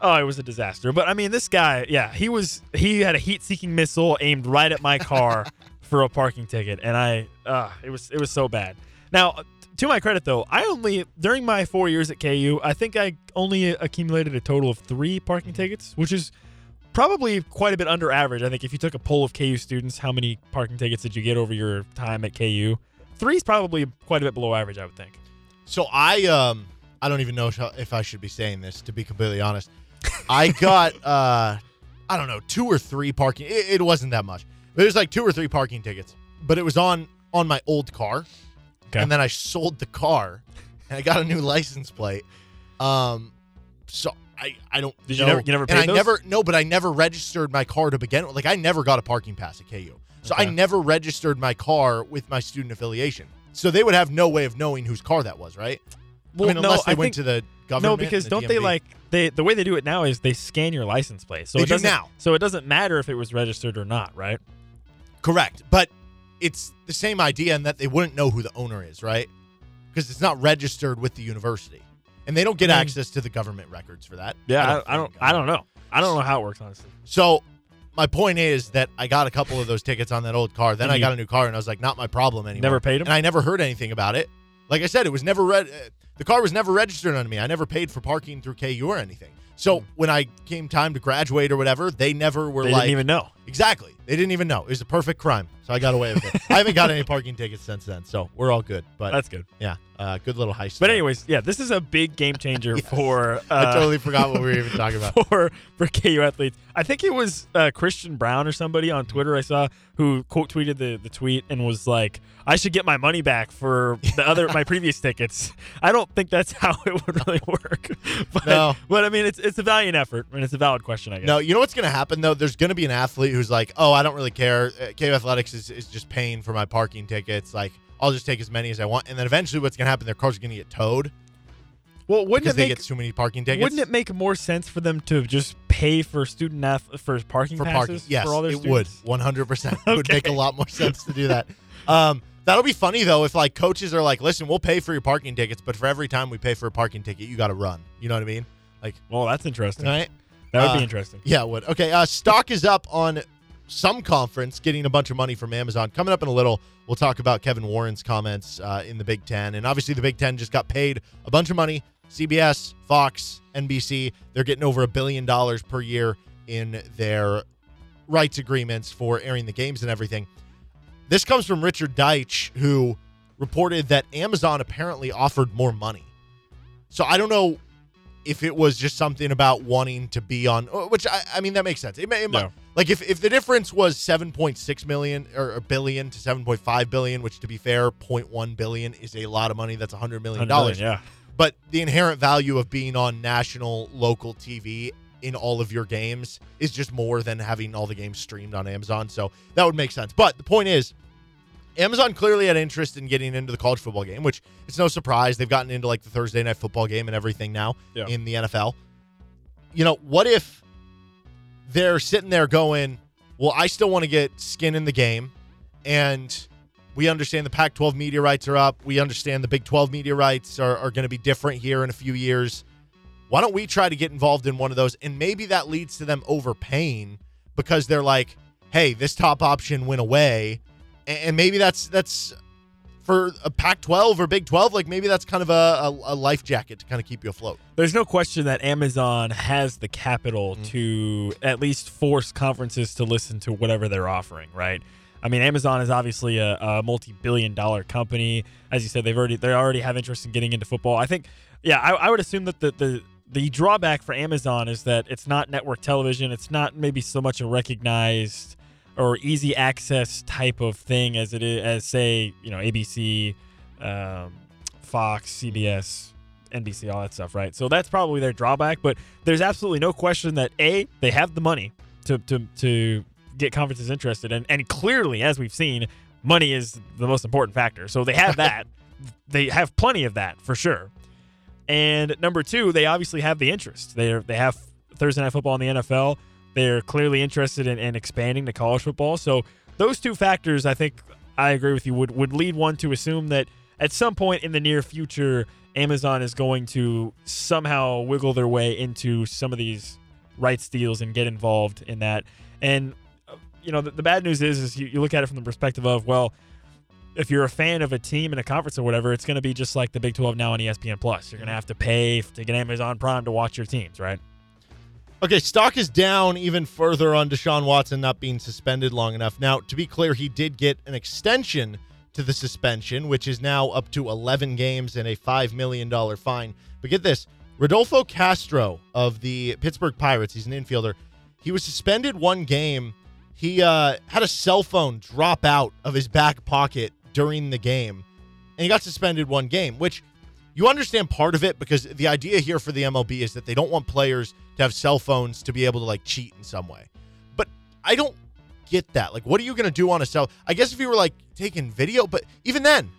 oh, it was a disaster. But I mean, this guy, yeah, he was, he had a heat-seeking missile aimed right at my car <laughs> for a parking ticket, and I, uh, it was, it was so bad. Now, to my credit though, I only during my four years at KU, I think I only accumulated a total of three parking tickets, which is probably quite a bit under average. I think if you took a poll of KU students, how many parking tickets did you get over your time at KU? Three is probably quite a bit below average, I would think. So I um I don't even know if- I should be saying this to be completely honest. I got <laughs> uh I don't know two or three parking. It, it wasn't that much. It was like two or three parking tickets. But it was on on my old car, Okay. and then I sold the car, and <laughs> I got a new license plate. Um, so I I don't. Did you never- you never paid And I those? never no, but I never registered my car to begin with. Like I never got a parking pass at KU, so I never registered my car with my student affiliation. So they would have no way of knowing whose car that was, right? I mean, unless they went to the government. no, because the don't they like they the way they do it now is they scan your license plate, so They it do doesn't now. so it doesn't matter if it was registered or not, right? Correct. But it's the same idea in that they wouldn't know who the owner is, right? Because it's not registered with the university. And they don't get I mean- access to the government records for that. Yeah, I, I don't. I don't know. I don't know how it works honestly. So my point is that I got a couple of those tickets on that old car. Then I mm-hmm. got a new car and I was like, not my problem anymore. Never paid 'em? And I never heard anything about it. Like I said, it was never read. Uh, the car was never registered on me. I never paid for parking through KU or anything. So mm. when I came time to graduate or whatever, they never were. They like, didn't even know. Exactly. They didn't even know. It was a perfect crime. So I got away with it. I haven't got any parking tickets since then. So we're all good. But That's good. yeah, uh, good little heist. But anyways, yeah, this is a big game changer <laughs> Yes. for uh, I totally forgot what we were even talking about. <laughs> for for KU athletes. I think it was uh, Christian Brown or somebody on Twitter I saw who quote tweeted the, the tweet and was like, "I should get my money back for the other my previous <laughs> tickets." I don't think that's how it would really work. But, No. but I mean, it's it's a valiant effort and it's a valid question, I guess. No, you know what's going to happen though? There's going to be an athlete who's like, "Oh, I don't really care. Uh, KU Athletics is, is just paying for my parking tickets. Like, I'll just take as many as I want." And then eventually, what's going to happen? Their car's going to get towed well, wouldn't because it they make get too many parking tickets. wouldn't it make more sense for them to just pay for student ath- for parking for passes parking? Yes, for all their it students? would. 100. percent <laughs> It would make a lot more sense to do that. Um, that'll be funny though if like coaches are like, "Listen, we'll pay for your parking tickets, but for every time we pay for a parking ticket, you got to run." You know what I mean? Like, Well, that's interesting. right? That would Uh, be interesting. Yeah, it would. Okay, uh, stock is up on some conference getting a bunch of money from Amazon. Coming up in a little, we'll talk about Kevin Warren's comments uh, in the Big Ten. And obviously, the Big Ten just got paid a bunch of money. CBS, Fox, NBC, they're getting over a billion dollars per year in their rights agreements for airing the games and everything. This comes from Richard Deitch, who reported that Amazon apparently offered more money. So I don't know if it was just something about wanting to be on, uh, which I, I mean that makes sense. It, may- it might- like if, if the difference was 7.6 million or a billion to 7.5 billion, which to be fair, 0.1 billion is a lot of money. That's 100 million dollars. yeah. But the inherent value of being on national local TV in all of your games is just more than having all the games streamed on Amazon. So that would make sense. But the point is, Amazon clearly had interest in getting into the college football game, which it's no surprise. They've gotten into like the Thursday night football game and everything now Yeah. in the NFL. You know, what if they're sitting there going, well, I still want to get skin in the game, and we understand the Pac-12 media rights are up. We understand the Big 12 media rights are, are going to be different here in a few years. Why don't we try to get involved in one of those? And maybe that leads to them overpaying because they're like, hey, this top option went away. And maybe that's that's for a Pac-12 or Big 12, like maybe that's kind of a, a, a life jacket to kind of keep you afloat. There's no question that Amazon has the capital Mm-hmm. to at least force conferences to listen to whatever they're offering, right? I mean, Amazon is obviously a, a multi-billion-dollar company. As you said, they've already they already have interest in getting into football. I think, yeah, I, I would assume that the, the the drawback for Amazon is that it's not network television. It's not maybe so much a recognized or easy access type of thing as it is as say you know ABC, um, Fox, CBS, NBC, all that stuff, right? So that's probably their drawback. But there's absolutely no question that a they have the money to to to get conferences interested, and and clearly, as we've seen, money is the most important factor. So they have that. <laughs> they have plenty of that for sure. And number two, they obviously have the interest. They they have Thursday night football in the NFL. They're clearly interested in, in expanding to college football. So those two factors, I think, I agree with you, would would lead one to assume that at some point in the near future, Amazon is going to somehow wiggle their way into some of these rights deals and get involved in that. And uh, you know, the, the bad news is, is you, you look at it from the perspective of well, if you're a fan of a team in a conference or whatever, it's going to be just like the Big 12 now on ESPN Plus. You're going to have to pay to get Amazon Prime to watch your teams, right? Okay, stock is down even further on Deshaun Watson not being suspended long enough. Now, to be clear, he did get an extension to the suspension, which is now up to 11 games and a $5 million fine. But get this Rodolfo Castro of the Pittsburgh Pirates, he's an infielder, he was suspended one game. He uh, had a cell phone drop out of his back pocket during the game, and he got suspended one game, which you understand part of it because the idea here for the MLB is that they don't want players to have cell phones to be able to like cheat in some way. But I don't get that. Like, what are you going to do on a cell? I guess if you were like taking video, but even then,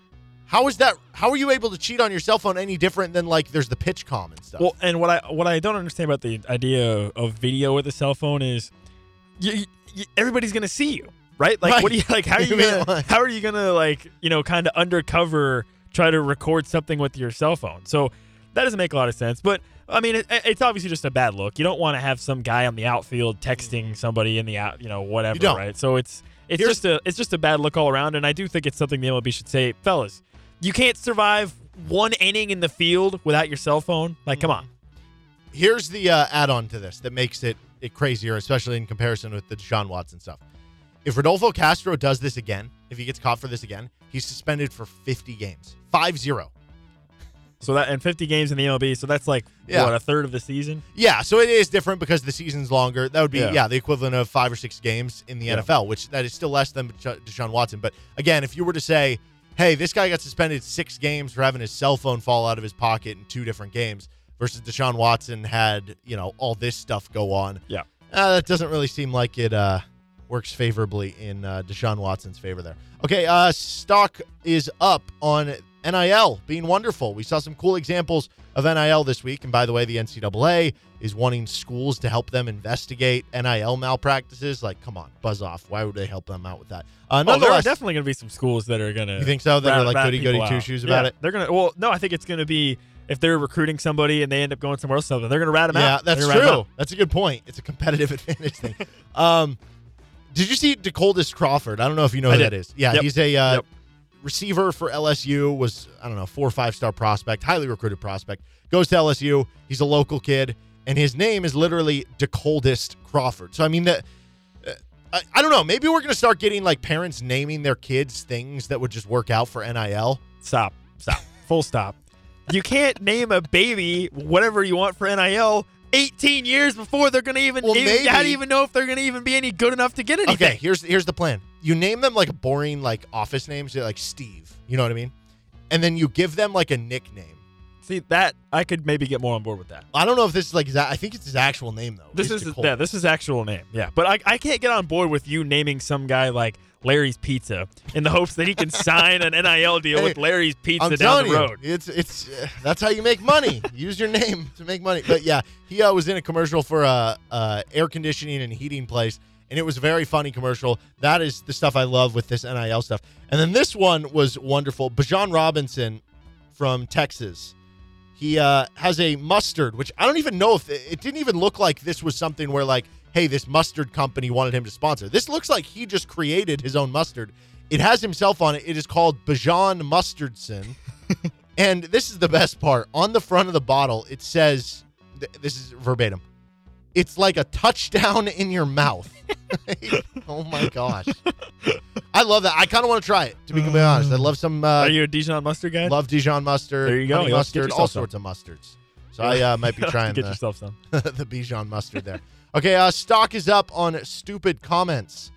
how is that? How are you able to cheat on your cell phone any different than like there's the PitchCom and stuff? Well, and what I what I don't understand about the idea of video with a cell phone is, you, you, everybody's gonna see you, right? Like, Right. what do you like? How <laughs> are you You gonna like- how are you gonna like you know kind of undercover try to record something with your cell phone? So that doesn't make a lot of sense. But I mean, it, it's obviously just a bad look. You don't want to have some guy on the outfield texting somebody in the out, you know, whatever, don't. right? So it's it's Here's- just a it's just a bad look all around. And I do think it's something the MLB should say, fellas, you can't survive one inning in the field without your cell phone. Like, come on. Here's the uh, add-on to this that makes it it crazier, especially in comparison with the Deshaun Watson stuff. If Rodolfo Castro does this again, if he gets caught for this again, he's suspended for 50 games. 5-0. So that and 50 games in the MLB, so that's like Yeah. what a third of the season. Yeah, so it is different because the season's longer. That would be yeah, Yeah. the equivalent of five or six games in the Yeah. NFL, which that is still less than Deshaun Watson. But again, if you were to say, "Hey, this guy got suspended six games for having his cell phone fall out of his pocket in two different games," versus Deshaun Watson had you know all this stuff go on, Yeah. uh, that doesn't really seem like it uh, works favorably in uh, Deshaun Watson's favor there. Okay, uh, stock is up on NIL being wonderful. We saw some cool examples of NIL this week. And by the way, the NCAA is wanting schools to help them investigate NIL malpractices. Like, come on, buzz off. Why would they help them out with that? Uh, Oh, there are definitely going to be some schools that are going to. you think so? That are like goody goody two shoes about it? They're going to. Well, no, I think it's going to be if they're recruiting somebody and they end up going somewhere else, something they're going to rat them Yeah, out. Yeah, that's They're gonna rat 'em true. That's a good point. It's a competitive <laughs> advantage thing. <laughs> Um, did you see Decoldest Crawford? I don't know if you know who that is. Yeah, Yep. he's a uh, Yep. receiver for LSU. Was I don't know four or five star prospect, highly recruited prospect. Goes to LSU. He's a local kid, and his name is literally Decoldest Crawford. So I mean that. uh, I, I don't know. Maybe we're gonna start getting like parents naming their kids things that would just work out for NIL. Stop. Stop. Full stop. You can't name a baby whatever you want for NIL. 18 years before they're gonna even, Well, even how do you even know if they're gonna even be any good enough to get anything? Okay, here's here's the plan. You name them like boring like office names, like Steve. You know what I mean? And then you give them like a nickname. See that I could maybe get more on board with that. I don't know if this is like I think it's his actual name though. This is Decoldest. yeah, this is actual name. Yeah, but I, I can't get on board with you naming some guy like Larry's Pizza in the hopes that he can sign an NIL deal Hey, with Larry's Pizza I'm down the you, it's it's uh, that's how you make money. Use your name to make money. But yeah, he uh, was in a commercial for a uh, air conditioning and heating place, and it was a very funny commercial. That is the stuff I love with this NIL stuff. And then this one was wonderful. Bijan Robinson from Texas. He uh, has a mustard, which I don't even know if it didn't even look like this was something where like, hey, this mustard company wanted him to sponsor. This looks like he just created his own mustard. It has himself on it. It is called Bijan Mustardson. <laughs> and this is the best part. On the front of the bottle, it says, th- this is verbatim. It's like a touchdown in your mouth. <laughs> oh my gosh. <laughs> I love that. I kind of want to try it, to be completely honest. I love some uh, Are you a Dijon mustard guy? Love Dijon mustard. There you go. honey Yeah, let's get mustard, yourself all some. sorts of mustards. So I uh, might be trying Get the, yourself some. the Bijan mustard there. Okay, uh, stock is up on stupid comments.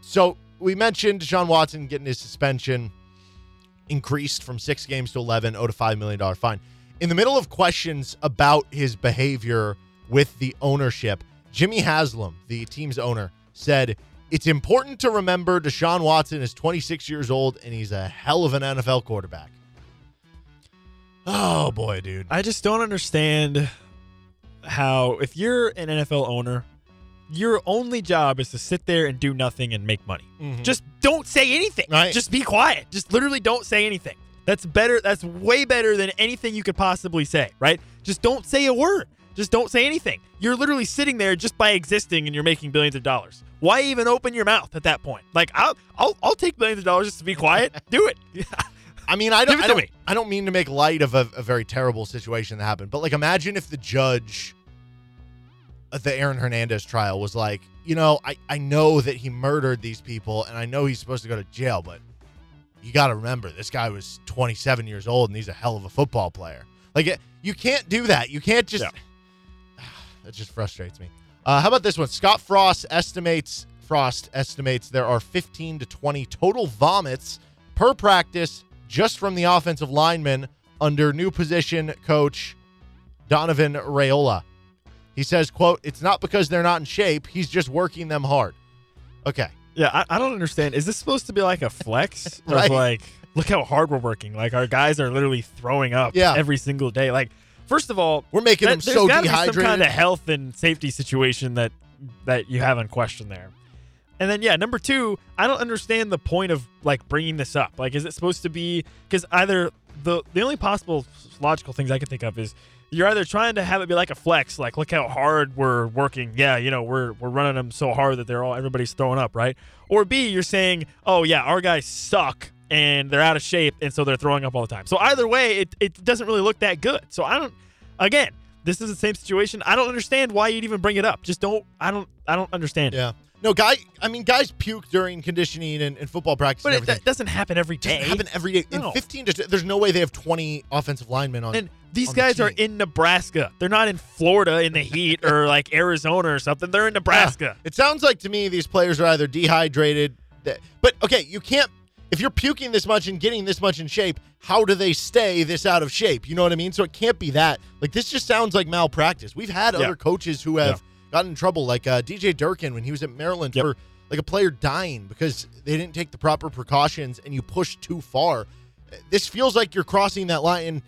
So we mentioned Deshaun Watson getting his suspension increased from six games to 11, owed a $5 million fine. In the middle of questions about his behavior with the ownership, Jimmy Haslam, the team's owner, said, It's important to remember Deshaun Watson is 26 years old and he's a hell of an NFL quarterback. Oh, boy, dude. I just don't understand how if you're an NFL owner, your only job is to sit there and do nothing and make money. Mhm. Just don't say anything. Right. Just be quiet. Just literally don't say anything. That's better. That's way better than anything you could possibly say, right? Just don't say a word. Just don't say anything. You're literally sitting there just by existing and you're making billions of dollars. Why even open your mouth at that point? Like I'll I'll, I'll take billions of dollars just to be quiet. do it. <laughs> I mean, I don't, Give it I to don't, me. I don't mean to make light of a, a very terrible situation that happened, but like, imagine if the judge at the Aaron Hernandez trial was like, you know, I, I know that he murdered these people and I know he's supposed to go to jail, but you got to remember, this guy was 27 years old and he's a hell of a football player. Like, it- you can't do that. You can't just. Yeah. <sighs> That just frustrates me. Uh, how about this one? Scott Frost estimates Frost estimates there are 15 to 20 total vomits per practice just from the offensive linemen under new position coach Donovan Raiola. He says, "quote It's not because they're not in shape. He's just working them hard." Okay, Yeah, I, I don't understand. Is this supposed to be like a flex? <laughs> Of Right. like, look how hard we're working. Like our guys are literally throwing up Yeah. every single day. Like, first of all, we're making that- them there's so gotta be some kind of health and safety situation that that you have in question there. And then yeah, number two, I don't understand the point of like bringing this up. Like, is it supposed to be because either the the only possible logical things I can think of is you're either trying to have it be like a flex, like look how hard we're working. Yeah, you know we're we're running them so hard that they're all everybody's throwing up, right? Or B, you're saying, oh yeah, our guys suck and they're out of shape and so they're throwing up all the time. So either way, it it doesn't really look that good. So I don't. Again, this is the same situation. I don't understand why you'd even bring it up. Just don't. I don't. I don't understand. it. Yeah, no, guy. I mean, guys puke during conditioning and, and football practice. But and it doesn't happen every It doesn't happen every day. In 15 to there's no way they have 20 offensive linemen on. And these on the guys are in Nebraska. They're not in Florida in the heat or <laughs> like Arizona or something. They're in Nebraska. It sounds like to me these players are either dehydrated. But okay, you can't. If you're puking this much and getting this much in shape, how do they stay this out of shape? You know what I mean? So it can't be that. Like this just sounds like malpractice. We've had Yeah. other coaches who have gotten in trouble, like uh, DJ Durkin when he was at Maryland Yep. for like a player dying because they didn't take the proper precautions and you pushed too far. This feels like you're crossing that line. And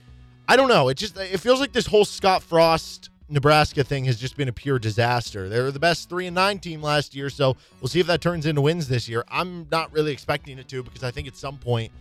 I don't know. It just it feels like this whole Scott Frost Nebraska thing has just been a pure disaster. They were the best three and nine team last year, so we'll see if that turns into wins this year. I'm not really expecting it to because I think at some point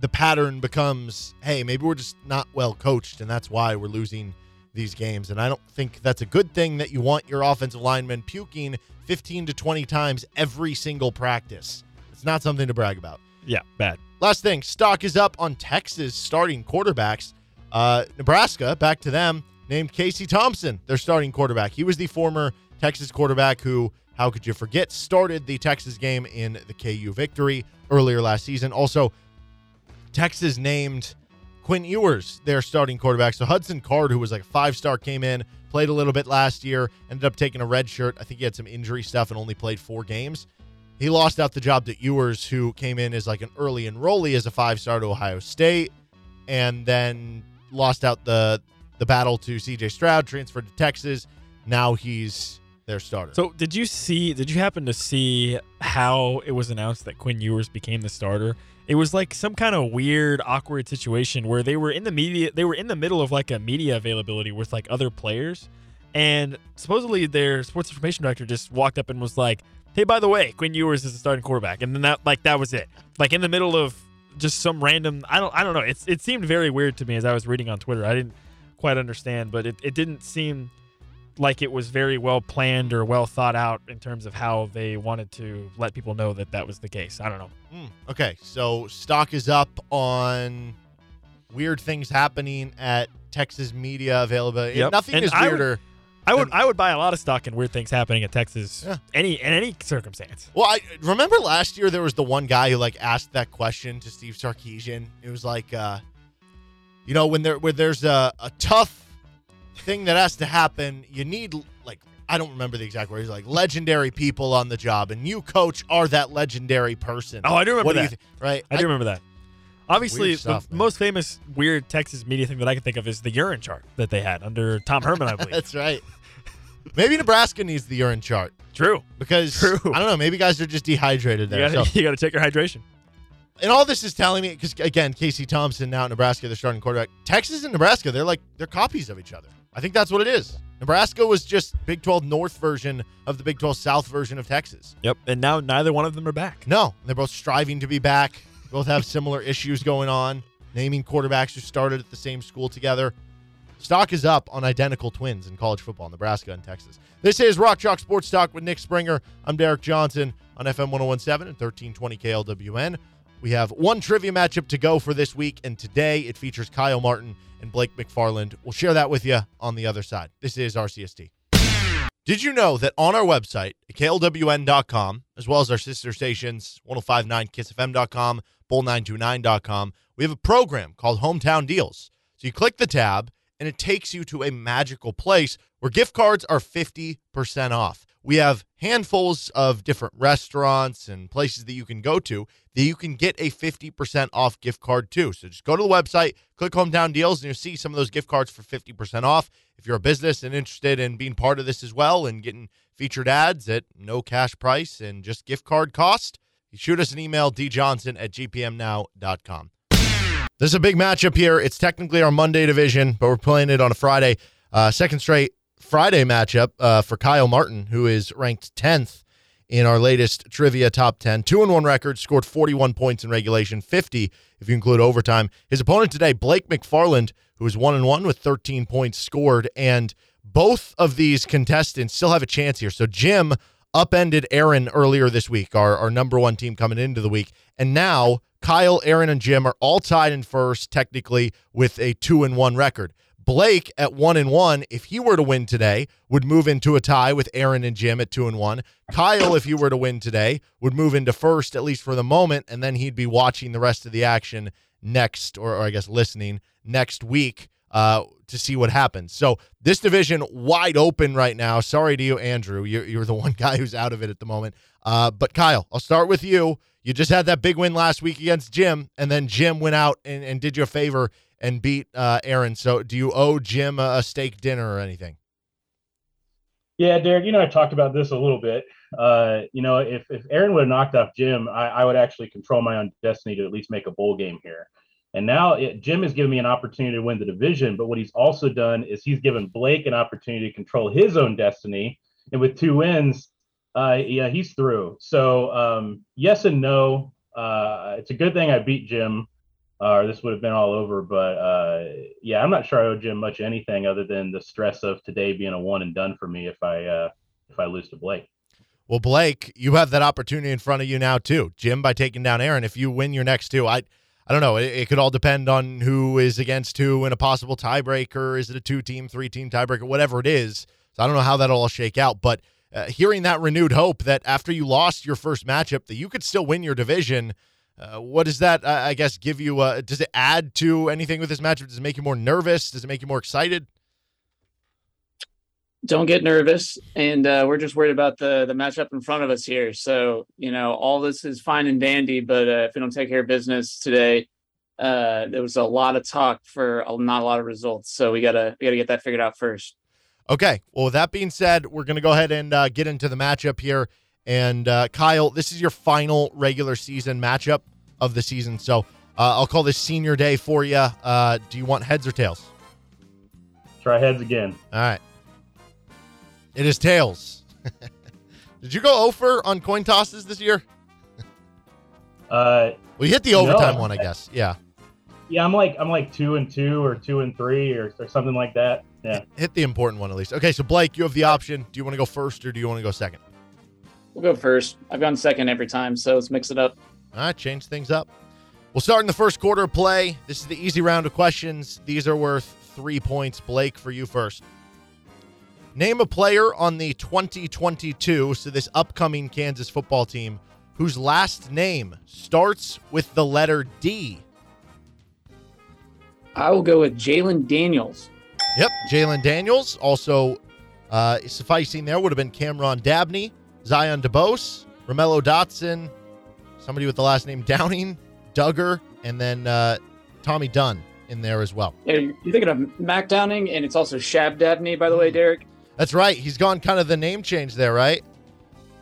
the pattern becomes, hey, maybe we're just not well coached, and that's why we're losing these games. And I don't think that's a good thing that you want your offensive linemen puking 15 to 20 times every single practice. It's not something to brag about. Yeah, bad. Last thing, stock is up on Texas starting quarterbacks. Uh, Nebraska, back to them, named Casey Thompson their starting quarterback. He was the former Texas quarterback who, how could you forget, started the Texas game in the KU victory earlier last season. Also, Texas named Quinn Ewers their starting quarterback. So Hudson Card, who was like a five star, came in, played a little bit last year, ended up taking a red shirt. I think he had some injury stuff and only played four games. He lost out the job to Ewers, who came in as like an early enrollee as a five star to Ohio State, and then lost out the the battle to CJ Stroud, transferred to Texas. Now he's their starter. So did you see? Did you happen to see how it was announced that Quinn Ewers became the starter? It was like some kind of weird, awkward situation where they were in the media. They were in the middle of like a media availability with like other players, and supposedly their sports information director just walked up and was like, "Hey, by the way, Quinn Ewers is the starting quarterback," and then that like that was it. Like in the middle of just some random. I don't. I don't know. It's it seemed very weird to me as I was reading on Twitter. I didn't quite understand, but it, it didn't seem like it was very well planned or well thought out in terms of how they wanted to let people know that that was the case. I don't know. Mm, okay, so stock is up on weird things happening at Texas media availability. Yep. Nothing And is I would- weirder. I would then- I would buy a lot of stock in weird things happening at Texas Yeah. any in any circumstance. Well, I remember last year there was the one guy who like asked that question to Steve Sarkisian. It was like, uh, you know, when there where there's a, a tough thing that has to happen, you need like I don't remember the exact words, like legendary people on the job, and you, coach, are that legendary person. Oh, I do remember what do you that. Right? I do remember that. Obviously, stuff, the man. most famous weird Texas media thing that I can think of is the urine chart that they had under Tom Herman, I <laughs> believe. That's right. Maybe Nebraska needs the urine chart True. because True. I don't know. Maybe guys are just dehydrated You there. gotta, So- <laughs> you gotta check your hydration. and all this is telling me because again, Casey Thompson now at Nebraska, they're starting quarterback. Texas and Nebraska, they're like they're copies of each other. I think that's what it is. Nebraska was just Big 12 North version of the Big 12 South version of Texas. Yep. And now neither one of them are back. No, they're both striving to be back. Both have similar <laughs> issues going on. Naming quarterbacks who started at the same school together. Stock is up on identical twins in college football, Nebraska and Texas. This is Rock Chalk Sports Talk with Nick Springer. I'm Derek Johnson on FM 1017 and 1320 KLWN. We have one trivia matchup to go for this week, and today it features Kyle Martin and Blake McFarland. We'll share that with you on the other side. This is RCST. Did you know that on our website, klwn.com, as well as our sister stations, 1059kissfm.com, bull929.com, we have a program called Hometown Deals. So you click the tab, and it takes you to a magical place where gift cards are 50% off. We have handfuls of different restaurants and places that you can go to that you can get a 50% off gift card to. So just go to the website, click Hometown Deals, and you'll see some of those gift cards for 50% off. If you're a business and interested in being part of this as well and getting featured ads at no cash price and just gift card cost, shoot us an email, djohnson at gpmnow.com. This is a big matchup here. It's technically our Monday division, but we're playing it on a Friday. Uh, second straight Friday matchup uh, for Kyle Martin, who is ranked 10th in our latest trivia top 10. Two and one record, scored 41 points in regulation, 50 if you include overtime. His opponent today, Blake McFarland, who is one and one with 13 points scored. And both of these contestants still have a chance here. So Jim upended Aaron earlier this week, our, our number one team coming into the week. And now Kyle, Aaron, and Jim are all tied in first, technically, with a two and one record. Blake at one and one, if he were to win today, would move into a tie with Aaron and Jim at two and one. Kyle, if he were to win today, would move into first, at least for the moment, and then he'd be watching the rest of the action next, or, or I guess listening next week uh, to see what happens. So this division wide open right now. Sorry to you, Andrew. You're, you're the <laughs> one guy who's out of it at the moment. Uh, but Kyle, I'll start with you. You just had that big win last week against Jim, and then Jim went out and, and did you a favor and beat uh, Aaron. So do you owe Jim a, steak dinner or anything? Yeah, Derek, you know, I talked about this a little bit. Uh, you know, if, if Aaron would have knocked off Jim, I, I would actually control my own destiny to at least make a bowl game here. And now it, Jim has given me an opportunity to win the division, but what he's also done is he's given Blake an opportunity to control his own destiny. And with two wins, uh, yeah, he's through. So um, yes and no. Uh, it's a good thing I beat Jim, or this would have been all over. But uh, yeah, I'm not sure I owe Jim much anything other than the stress of today being a one and done for me if I uh, if I lose to Blake. Well, Blake, you have that opportunity in front of you now too. Jim by taking down Aaron. If you win your next two, I I don't know. It, it could all depend on who is against who in a possible tiebreaker. Is it a two team, three team tiebreaker, whatever it is. So I don't know how that'll all shake out. But uh, hearing that renewed hope that after you lost your first matchup, that you could still win your division. Uh, what does that, uh, I guess, give you? Uh, does it add to anything with this matchup? Does it make you more nervous? Does it make you more excited? don't get nervous and uh, we're just worried about the the matchup in front of us here so you know all this is fine and dandy but uh, if we don't take care of business today uh, there was a lot of talk for a, not a lot of results so we gotta we gotta get that figured out first Okay. Well, with that being said, we're going to go ahead and uh, get into the matchup here. And uh, Kyle, this is your final regular season matchup of the season. So uh, I'll call this senior day for you. Uh, do you want heads or tails? Try heads again. All right. It is tails. <laughs> Did you go over on coin tosses this year? Uh, you hit the No, overtime I- one, I guess. Yeah. yeah, I'm like I'm like two and two or two and three or, or something like that. Yeah. Hit the important one at least. Okay, so Blake, you have the option. Do you want to go first or do you want to go second? We'll go first. I've gone second every time, so let's mix it up. All right, change things up. We'll start in the first quarter of play. This is the easy round of questions. These are worth three points. Blake, for you first. Name a player on the 2022, so this upcoming Kansas football team, whose last name starts with the letter D. I will go with Jalon Daniels. Yep, Jalon Daniels. Also, uh, sufficing there would have been Cameron Dabney, Zion DeBose, Ra'Mello Dotson, somebody with the last name Downing, Duggar, and then uh, Tommy Dunn in there as well. Yeah, you're thinking of Mac Downing, and it's also Shad Dabney, by the way, Derek. That's right. He's gone kind of the name change there, right?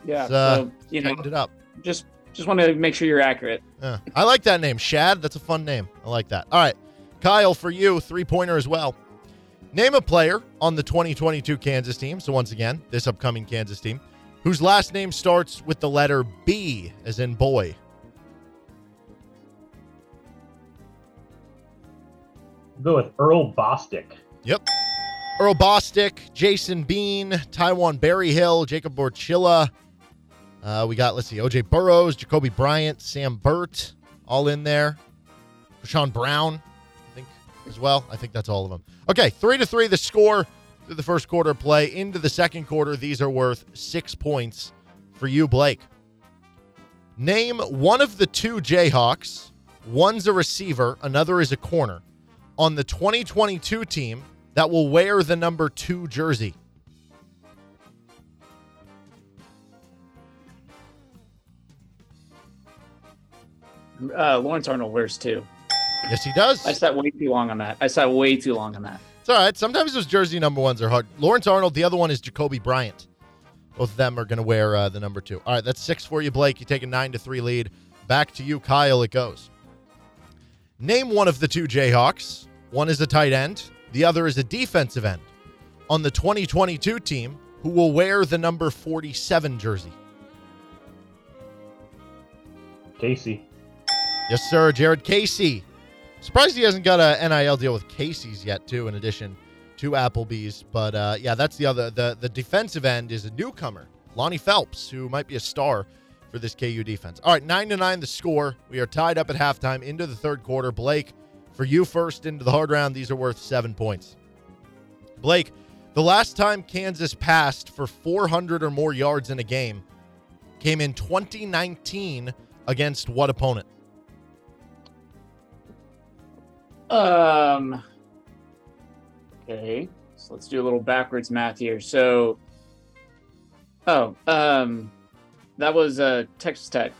Yeah, uh, so you know, it up. just just want to make sure you're accurate. Yeah. I like that name, Shad. That's a fun name. I like that. All right, Kyle, for you, three pointer as well. Name a player on the 2022 Kansas team. So once again, this upcoming Kansas team, whose last name starts with the letter B, as in boy. Go with Earl Bostick. Yep. Earl Bostick, Jason Bean, Taiwan Berryhill, Jacob Borchilla. Uh, we got, let's see, OJ Burrows, Jacobee Bryant, Sam Burt, all in there. Rashawn Brown, I think, as well. I think that's all of them. Okay, three to three, the score through the first quarter play. Into the second quarter, these are worth six points for you, Blake. Name one of the two Jayhawks. One's a receiver, another is a corner. On the 2022 team that will wear the number two jersey. Uh, Lawrence Arnold wears two. Yes, he does. I sat way too long on that. I sat way too long on that. It's all right. Sometimes those jersey number ones are hard. Lawrence Arnold, the other one is Jacobee Bryant. Both of them are going to wear uh, the number two. All right, that's six for you, Blake. You take a nine to three lead. Back to you, Kyle. It goes. Name one of the two Jayhawks. One is a tight end. The other is a defensive end. On the 2022 team, who will wear the number 47 jersey? Casey. Yes, sir. Jared Casey. Surprised he hasn't got a NIL deal with Casey's yet, too, in addition to Applebee's. But uh, yeah, that's the other. The, the defensive end is a newcomer, Lonnie Phelps, who might be a star for this KU defense. All right, 9 to 9 the score. We are tied up at halftime into the third quarter. Blake, for you first into the hard round, these are worth seven points. Blake, the last time Kansas passed for 400 or more yards in a game came in 2019 against what opponent? Um. Okay, so let's do a little backwards math here. So, oh, um, that was uh Texas Tech.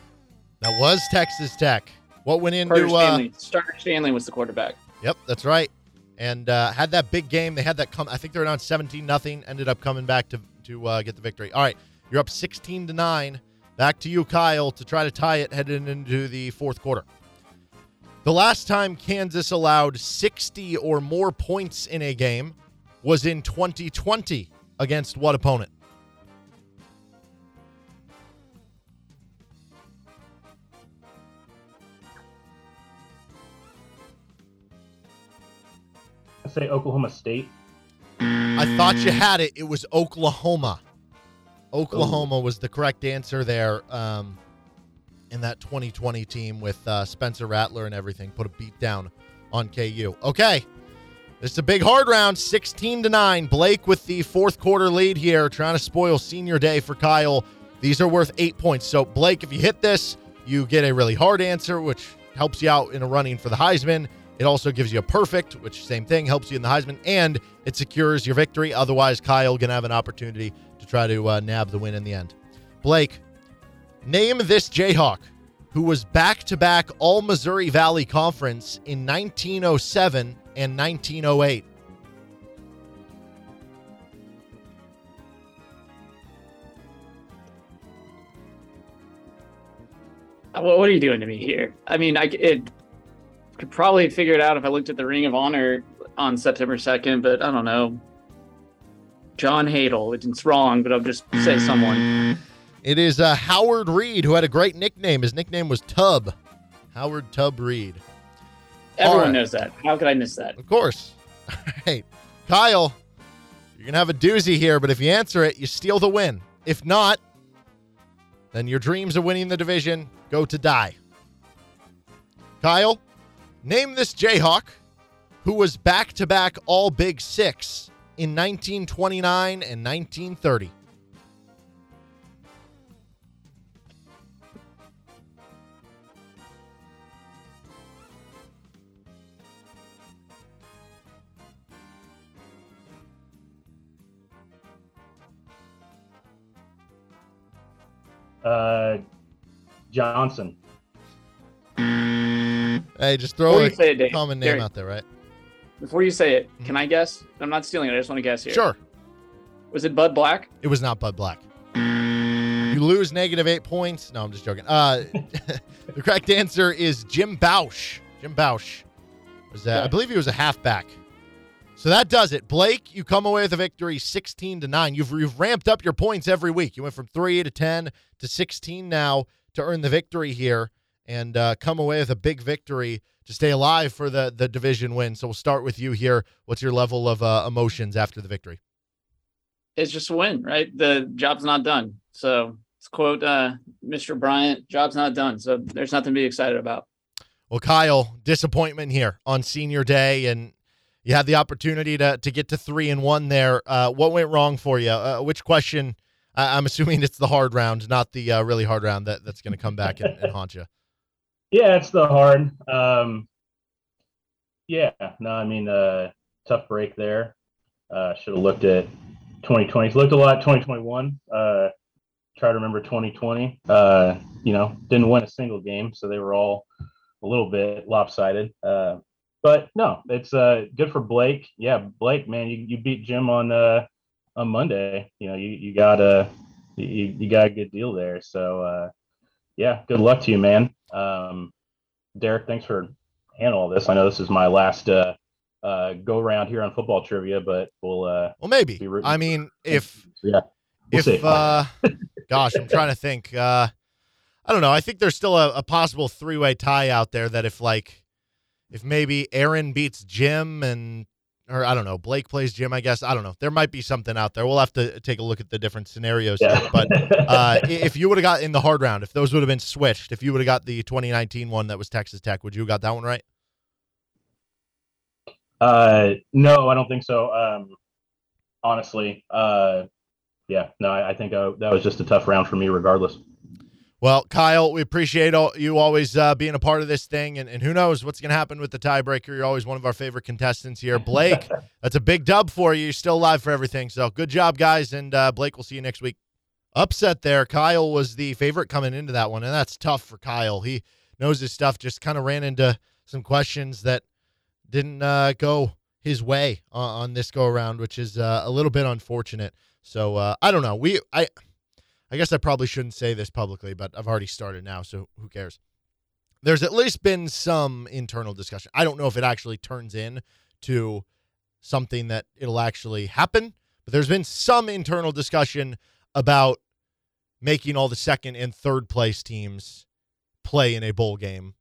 That was Texas Tech. What went Carter into? Uh, Stanley. Carter Stanley was the quarterback. yep, that's right. And uh, had that big game. They had that come. I think they were down seventeen nothing. Ended up coming back to to uh, get the victory. All right, you're up sixteen to nine. Back to you, Kyle, to try to tie it heading into the fourth quarter. The last time Kansas allowed 60 or more points in a game was in 2020 against what opponent? I say Oklahoma State. I thought you had it. It was Oklahoma. Oklahoma was the correct answer there. Um, in that 2020 team with uh, Spencer Rattler and everything, put a beat down on KU. Okay, It's a big hard round, 16 to nine. Blake with the fourth quarter lead here, trying to spoil senior day for Kyle. These are worth eight points. So Blake, if you hit this, you get a really hard answer, which helps you out in a running for the Heisman. It also gives you a perfect, which same thing helps you in the Heisman, and it secures your victory. Otherwise, Kyle gonna have an opportunity to try to uh, nab the win in the end. Blake, name this Jayhawk who was back-to-back All Missouri Valley Conference in 1907 and 1908. Uh, What what are you doing to me here? I mean, I it, could probably figure it out if I looked at the Ring of Honor on September second, but I don't know. John Hadl. It's wrong, but I'll just say someone. It is uh, Howard Reed, who had a great nickname. His nickname was Tub. Howard Tub Reed. Everyone right. knows that. How could I miss that? Of course. <laughs> All right. Kyle, you're going to have a doozy here, but if you answer it, you steal the win. If not, then your dreams of winning the division go to die. Kyle, name this Jayhawk who was back to back All Big Six in 1929 and 1930. Uh, Johnson. Hey, just throw a say it, Dave, common name Derek, out there, right? Before you say it, can I guess? I'm not stealing it. I just want to guess here. Sure. Was it Bud Black? It was not Bud Black. You lose negative eight points. No, I'm just joking. Uh, <laughs> the correct answer is Jim Bausch. Jim Bausch was that? I believe he was a halfback. So that does it. Blake, you come away with a victory, 16 to nine. You've you've ramped up your points every week. You went from three to 10 to 16 now to earn the victory here and uh, come away with a big victory to stay alive for the the division win. So we'll start with you here. What's your level of uh, emotions after the victory? It's just a win, right? The job's not done. So let's quote uh, Mr. Bryant, job's not done. So there's nothing to be excited about. Well, Kyle, disappointment here on senior day, and you had the opportunity to to get to three and one there. Uh, what went wrong for you? Uh, which question? I, I'm assuming it's the hard round, not the uh, really hard round that, that's going to come back and, and haunt you. Yeah, it's the hard. Um, yeah, no, I mean, uh, tough break there. Uh, should have looked at 2020. Looked a lot at 2021. Uh, try to remember 2020. Uh, you know, didn't win a single game, so they were all a little bit lopsided. Uh, but no, it's uh, good for Blake. Yeah, Blake, man, you, you beat Jim on uh, on Monday. You know, you you got a you, you got a good deal there. So uh, yeah, good luck to you, man. Um, Derek, thanks for handling all this. I know this is my last uh, uh, go round here on football trivia, but we'll uh, Well, maybe. Be I mean, if yeah, we'll if uh, gosh, I'm trying to think. Uh, I don't know. I think there's still a, a possible three way tie out there that if like if maybe Aaron beats Jim and or I don't know, Blake plays Jim, I guess. I don't know. There might be something out there. We'll have to take a look at the different scenarios yeah. here. But <laughs> uh, if you would have got in the hard round, if those would have been switched, if you would have got the 2019 one that was Texas Tech, would you have got that one right? uh, no, I don't think so. Um, honestly, uh, yeah, no, I, I think uh, that was just a tough round for me, regardless. Well, Kyle, we appreciate all, you always uh, being a part of this thing, and, and who knows what's going to happen with the tiebreaker. You're always one of our favorite contestants here, Blake. <laughs> that's a big dub for you. You're still alive for everything. So good job, guys, and uh, Blake, we'll see you next week. Upset there. Kyle was the favorite coming into that one, and that's tough for Kyle. He knows his stuff. Just kind of ran into some questions that didn't uh, go his way on, on this go around, which is uh, a little bit unfortunate. So uh, I don't know. We I I guess I probably shouldn't say this publicly, but I've already started now, so who cares? There's at least been some internal discussion. I don't know if it actually turns in to something that it'll actually happen, but there's been some internal discussion about making all the second and third place teams play in a bowl game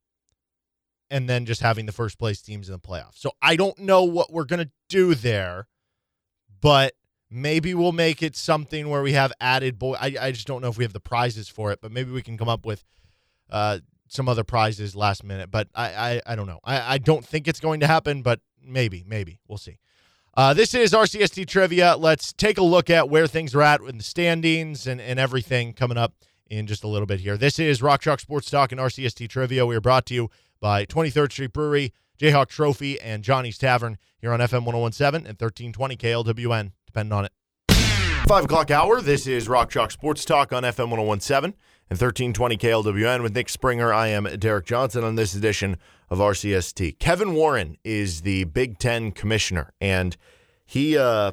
and then just having the first place teams in the playoffs. So I don't know what we're going to do there, but maybe we'll make it something where we have added boy I, I just don't know if we have the prizes for it, but maybe we can come up with uh, some other prizes last minute. But I, I, I don't know. I, I don't think it's going to happen, but maybe, maybe. We'll see. Uh, this is RCST Trivia. Let's take a look at where things are at in the standings and, and everything coming up in just a little bit here. This is Rock Chalk Sports Talk and RCST Trivia. We are brought to you by 23rd Street Brewery, Jayhawk Trophy, and Johnny's Tavern here on FM 1017 and 1320 KLWN, depending on it. Five o'clock hour. This is Rock Chalk Sports Talk on FM 1017 and 1320 KLWN with Nick Springer. I am Derek Johnson on this edition of RCST. Kevin Warren is the Big Ten commissioner, and he uh,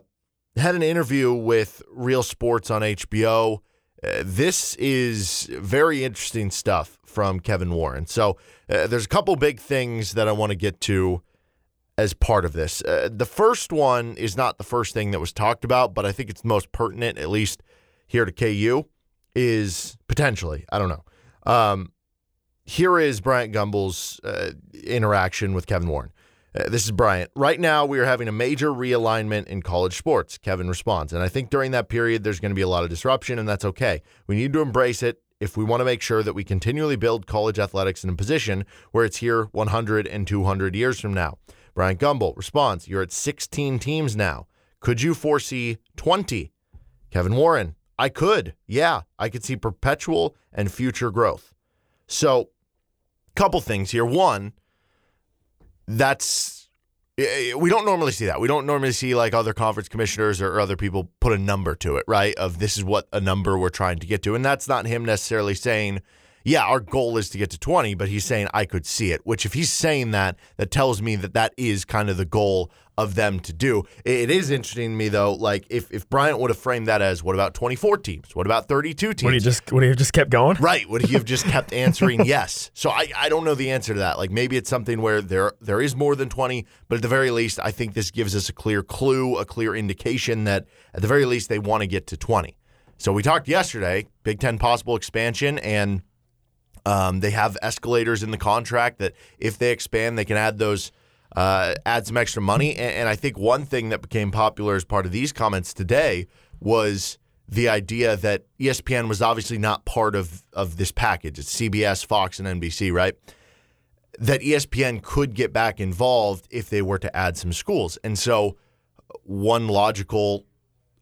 had an interview with Real Sports on HBO. Uh, this is very interesting stuff from Kevin Warren. So uh, there's a couple big things that I want to get to as part of this. Uh, the first one is not the first thing that was talked about, but I think it's most pertinent, at least here to KU, is potentially, I don't know. Um, here is Bryant Gumbel's uh, interaction with Kevin Warren. Uh, this is Bryant. Right now, we are having a major realignment in college sports. Kevin responds. And I think during that period, there's going to be a lot of disruption, and that's okay. We need to embrace it if we want to make sure that we continually build college athletics in a position where it's here 100 and 200 years from now. Bryant Gumbel responds, You're at 16 teams now. Could you foresee 20? Kevin Warren, I could. Yeah, I could see perpetual and future growth. So, couple things here. One, that's eh, eh, we don't normally see that. We don't normally see like other conference commissioners or other people put a number to it, right? Of this is what a number we're trying to get to. And that's not him necessarily saying, yeah, our goal is to get to 20, but he's saying I could see it, which if he's saying that, that tells me that that is kind of the goal of them to do. It is interesting to me though, like if, if Bryant would have framed that as what about 24 teams? What about 32 teams? Would he just would he have just kept going? Right. Would he have just kept <laughs> answering yes? So I, I don't know the answer to that. Like maybe it's something where there there is more than 20, but at the very least, I think this gives us a clear clue, a clear indication that at the very least they want to get to 20. So we talked yesterday, Big Ten possible expansion and um, they have escalators in the contract that if they expand, they can add those, uh, add some extra money. And, and I think one thing that became popular as part of these comments today was the idea that ESPN was obviously not part of of this package. It's CBS, Fox, and NBC, right? That ESPN could get back involved if they were to add some schools. And so one logical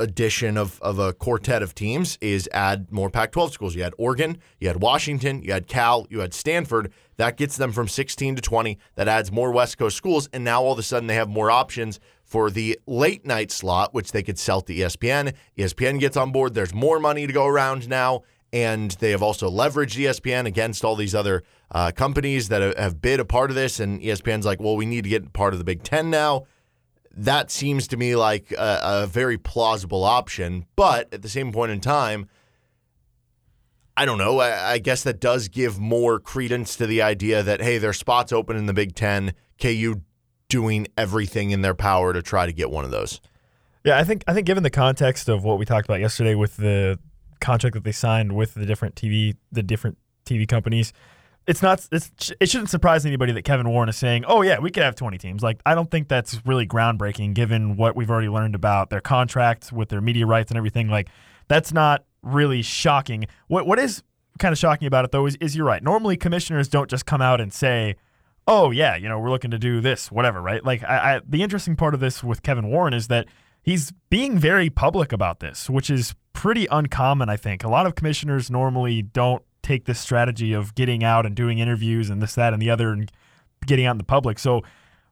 addition of, of a quartet of teams is add more Pac 12 schools. You had Oregon, you had Washington, you had Cal, you had Stanford. That gets them from 16 to 20. That adds more West Coast schools. And now all of a sudden they have more options for the late night slot, which they could sell to ESPN. ESPN gets on board. There's more money to go around now. And they have also leveraged ESPN against all these other uh, companies that have bid a part of this. And ESPN's like, well, we need to get part of the Big Ten now that seems to me like a, a, very plausible option. But at the same point in time, I don't know. I, I, guess that does give more credence to the idea that, hey, there's spots open in the Big Ten. KU doing everything in their power to try to get one of those. Yeah, I think I think given the context of what we talked about yesterday with the contract that they signed with the different TV the different TV companies, it's not it's, it shouldn't surprise anybody that Kevin Warren is saying, "Oh yeah, we could have 20 teams." Like I don't think that's really groundbreaking given what we've already learned about their contracts with their media rights and everything. Like that's not really shocking. What what is kind of shocking about it though is, is you're right. Normally commissioners don't just come out and say, "Oh yeah, you know, we're looking to do this, whatever." Right? Like I, I the interesting part of this with Kevin Warren is that he's being very public about this, which is pretty uncommon, I think. A lot of commissioners normally don't take this strategy of getting out and doing interviews and this, that, and the other and getting out in the public. So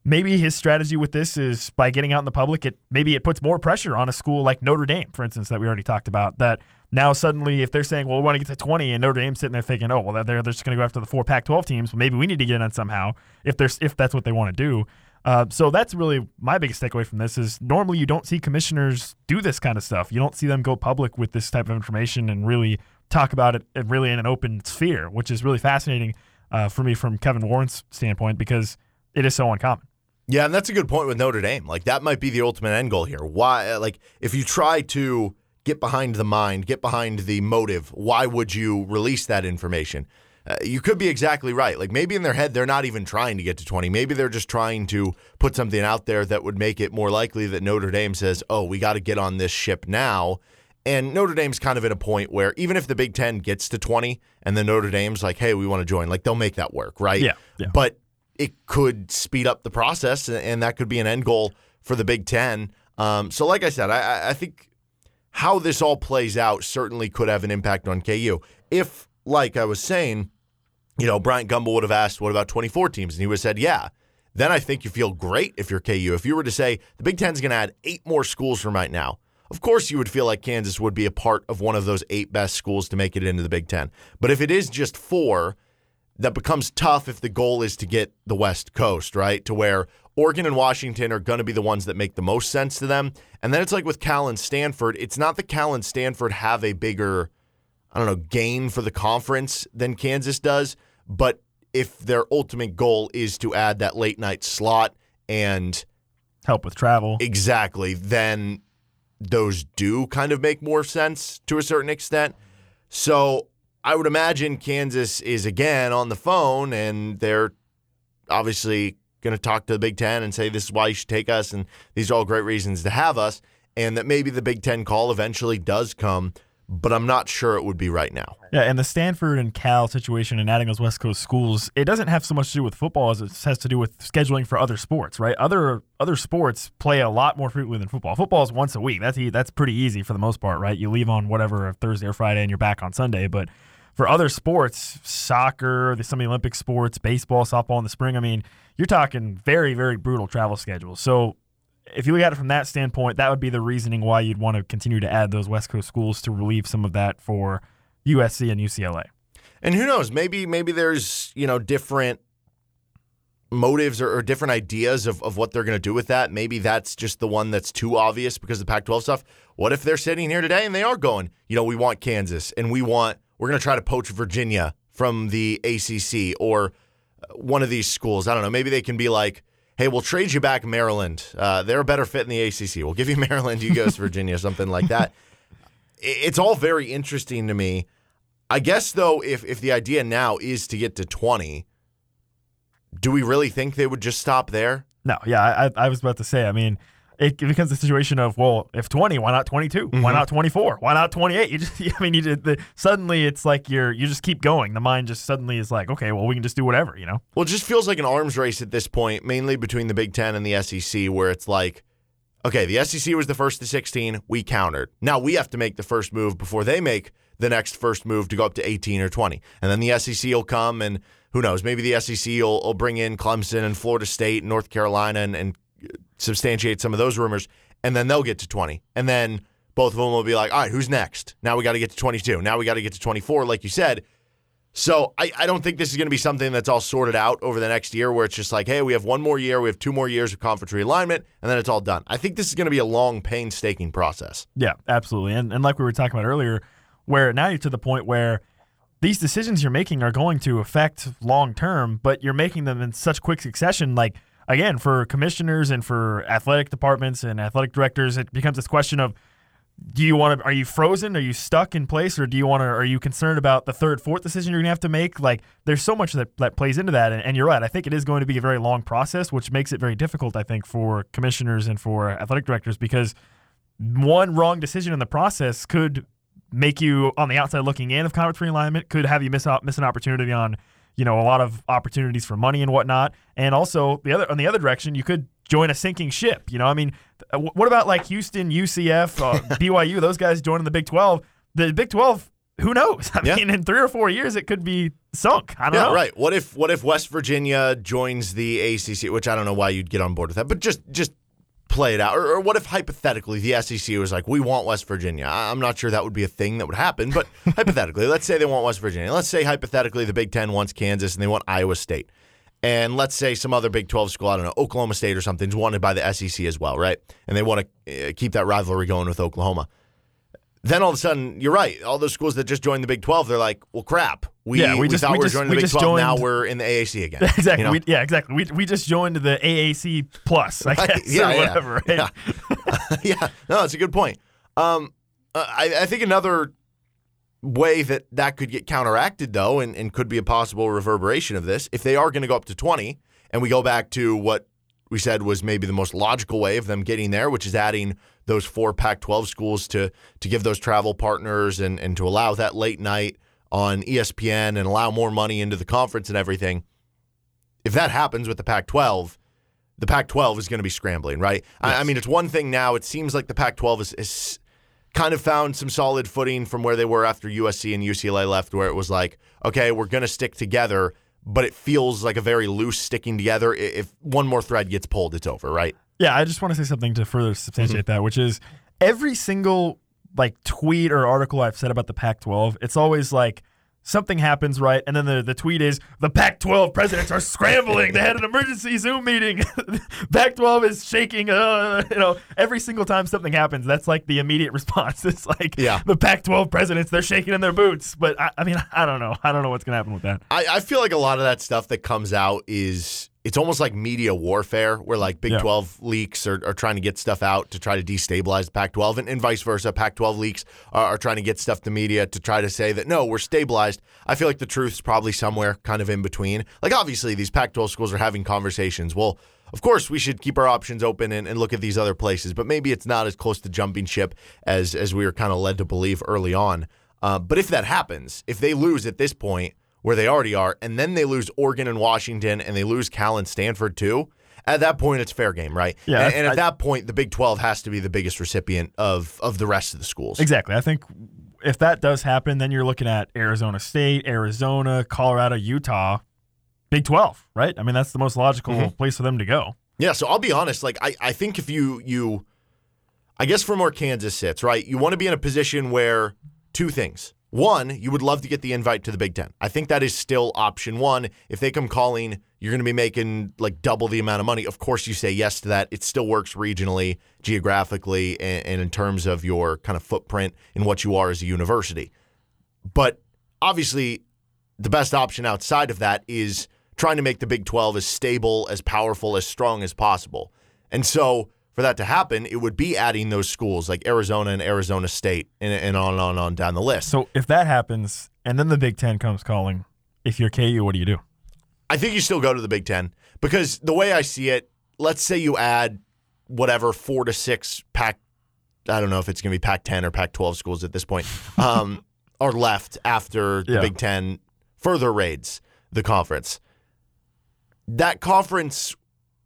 maybe his strategy with this is by getting out in the public, it maybe it puts more pressure on a school like Notre Dame, for instance, that we already talked about. That now suddenly, if they're saying, "Well, we want to get to 20," and Notre Dame's sitting there thinking, "Oh, well, they're they're just going to go after the four Pac-12 teams. Well, maybe we need to get in somehow if there's if that's what they want to do." Uh, so that's really my biggest takeaway from this is normally you don't see commissioners do this kind of stuff. You don't see them go public with this type of information and really talk about it really in an open sphere, which is really fascinating uh, for me from Kevin Warren's standpoint because it is so uncommon. Yeah, and that's a good point with Notre Dame. Like that might be the ultimate end goal here. Why? Uh, like if you try to get behind the mind, get behind the motive, why would you release that information? Uh, you could be exactly right. Like maybe in their head they're not even trying to get to 20. Maybe they're just trying to put something out there that would make it more likely that Notre Dame says, "Oh, we got to get on this ship now." And Notre Dame's kind of at a point where even if the Big Ten gets to 20 and then Notre Dame's like, hey, we want to join, like they'll make that work, right? Yeah. yeah. But it could speed up the process and that could be an end goal for the Big Ten. Um, so, like I said, I, I think how this all plays out certainly could have an impact on KU. If, like I was saying, you know, Bryant Gumbel would have asked, what about 24 teams? And he would have said, yeah. Then I think you feel great if you're KU. If you were to say the Big Ten's going to add eight more schools from right now, of course, you would feel like Kansas would be a part of one of those eight best schools to make it into the Big Ten. But if it is just four, that becomes tough if the goal is to get the West Coast, right? To where Oregon and Washington are going to be the ones that make the most sense to them. And then it's like with Cal and Stanford, it's not that Cal and Stanford have a bigger, I don't know, gain for the conference than Kansas does, but if their ultimate goal is to add that late night slot and help with travel. Exactly. Then those do kind of make more sense to a certain extent. So I would imagine Kansas is again on the phone and they're obviously going to talk to the Big Ten and say, this is why you should take us. And these are all great reasons to have us. And that maybe the Big Ten call eventually does come but I'm not sure it would be right now. Yeah, and the Stanford and Cal situation and adding those West Coast schools, it doesn't have so much to do with football as it has to do with scheduling for other sports, right? Other other sports play a lot more frequently than football. Football is once a week. That's that's pretty easy for the most part, right? You leave on whatever Thursday or Friday and you're back on Sunday, but for other sports, soccer, some of the Olympic sports, baseball, softball in the spring, I mean, you're talking very, very brutal travel schedules. So if you look at it from that standpoint, that would be the reasoning why you'd want to continue to add those West Coast schools to relieve some of that for USC and UCLA. And who knows? Maybe maybe there's you know different motives or, or different ideas of, of what they're going to do with that. Maybe that's just the one that's too obvious because of the Pac-12 stuff. What if they're sitting here today and they are going? You know, we want Kansas and we want we're going to try to poach Virginia from the ACC or uh, one of these schools. I don't know. Maybe they can be like hey, we'll trade you back Maryland. Uh, they're a better fit in the ACC. We'll give you <laughs> Maryland, you go to Virginia, something like that. It's all very interesting to me. I guess though, if if the idea now is to get to twenty, do we really think they would just stop there? No, yeah, I, I was about to say. I mean, it becomes a situation of well, if 20, why not 22? Mm-hmm. Why not 24? Why not 28? You just, <laughs> I mean, you did the suddenly it's like you're you just keep going. The mind just suddenly is like, okay, well, we can just do whatever, you know. Well, it just feels like an arms race at this point, mainly between the Big Ten and the SEC, where it's like, okay, the SEC was the first to 16, we countered. Now we have to make the first move before they make the next first move to go up to 18 or 20, and then the SEC will come and. Who knows? Maybe the SEC will, will bring in Clemson and Florida State, and North Carolina, and, and substantiate some of those rumors and then they'll get to 20. And then both of them will be like, all right, who's next? Now we got to get to 22. Now we got to get to 24, like you said. So I, I don't think this is going to be something that's all sorted out over the next year where it's just like, hey, we have one more year, we have two more years of conference realignment, and then it's all done. I think this is going to be a long, painstaking process. Yeah, absolutely. And, and like we were talking about earlier, where now you're to the point where these decisions you're making are going to affect long term, but you're making them in such quick succession. Like again, for commissioners and for athletic departments and athletic directors, it becomes this question of do you want to are you frozen? Are you stuck in place? Or do you want to are you concerned about the third fourth decision you're going to have to make? Like there's so much that, that plays into that. And, and, you're right i think it is going to be a very long process which makes it very difficult i think for commissioners and for athletic directors because one wrong decision in the process could make you on the outside looking in of conference realignment could have you miss out miss an opportunity on you know a lot of opportunities for money and whatnot. And also the other on the other direction, you could join a sinking ship. You know, I mean, what about like Houston, UCF, uh, <laughs> BYU? Those guys joining the Big Twelve. The Big Twelve. Who knows? <laughs> I yeah. mean, in three or four years, it could be sunk. I don't yeah, know. right. What if what if West Virginia joins the ACC? Which I don't know why you'd get on board with that, but just just play it out? Or, or, what if hypothetically the SEC was like, we want West Virginia? I'm not sure that would be a thing that would happen, but <laughs> hypothetically, let's say they want West Virginia. Let's say hypothetically the Big Ten wants Kansas and they want Iowa State. And let's say some other Big 12 school, I don't know, Oklahoma State or something, is wanted by the SEC as well, right? And they want to uh, keep that rivalry going with Oklahoma then all of a sudden, you're right. All those schools that just joined the Big 12, they're like, well, crap. We, yeah, we, we just, thought we, we were joining the Big 12. Joined, now we're in the AAC again. Exactly. <laughs> You know? we, yeah, exactly. We, we just joined the AAC plus, I <laughs> guess, yeah, or whatever. Yeah. Right? <laughs> yeah. No, that's a good point. Um, uh, I, I think another way that that could get counteracted, though, and, and could be a possible reverberation of this, if they are going to go up to 20, and we go back to what we said was maybe the most logical way of them getting there, which is adding those four Pac-12 schools to to give those travel partners and and to allow that late night on ESPN and allow more money into the conference and everything. If that happens with the Pac-12, the Pac-12 is going to be scrambling, right? Yes. I, I, mean, it's one thing now. It seems like the Pac-12 is, is kind of found some solid footing from where they were after USC and UCLA left, where it was like, okay, we're going to stick together but it feels like a very loose sticking together. If one more thread gets pulled, it's over, right? Yeah, I just want to say something to further substantiate mm-hmm. that, which is every single like tweet or article I've said about the Pac-12, it's always like something happens right, and then the, the tweet is the Pac-12 presidents are scrambling. they had an emergency Zoom meeting. <laughs> Pac-12 is shaking. Uh, you know, every single time something happens, that's like the immediate <laughs> response. It's like yeah. the Pac-12 presidents they're shaking in their boots. But I, I mean, I don't know. I don't know what's gonna happen with that. I, I feel like a lot of that stuff that comes out is it's almost like media warfare where like Big Yeah. 12 leaks are, are trying to get stuff out to try to destabilize the Pac 12 and, and vice versa. Pac 12 leaks are, are trying to get stuff to media to try to say that no, we're stabilized. I feel like the truth's probably somewhere kind of in between. Like obviously these Pac 12 schools are having conversations. Well, of course we should keep our options open and, and look at these other places, but maybe it's not as close to jumping ship as as we were kind of led to believe early on. Uh, but if that happens, if they lose at this point, where they already are, and then they lose Oregon and Washington, and they lose Cal and Stanford too. At that point, it's fair game, right? Yeah, And, and I- at that point, the Big Twelve has to be the biggest recipient of of the rest of the schools. Exactly. I think if that does happen, then you're looking at Arizona State, Arizona, Colorado, Utah, Big 12, right? I mean, that's the most logical Mhm. place for them to go. Yeah, so I'll be honest. Like I, I think if you you, I guess from where Kansas sits, right, you want to be in a position where two things. One, you would love to get the invite to the Big Ten. I think that is still option one. If they come calling, you're going to be making like double the amount of money. Of course, you say yes to that. It still works regionally, geographically, and, and in terms of your kind of footprint and what you are as a university. But obviously, the best option outside of that is trying to make the Big 12 as stable, as powerful, as strong as possible. And so for that to happen, it would be adding those schools like Arizona and Arizona State and, and on and on and on down the list. So if that happens and then the Big 10 comes calling, if you're KU, what do you do? I think you still go to the Big Ten because the way I see it, let's say you add whatever four to six Pac, I don't know if it's going to be Pac 10 or Pac 12 schools at this point, <laughs> um, are left after the Yeah. Big Ten further raids the conference. That conference,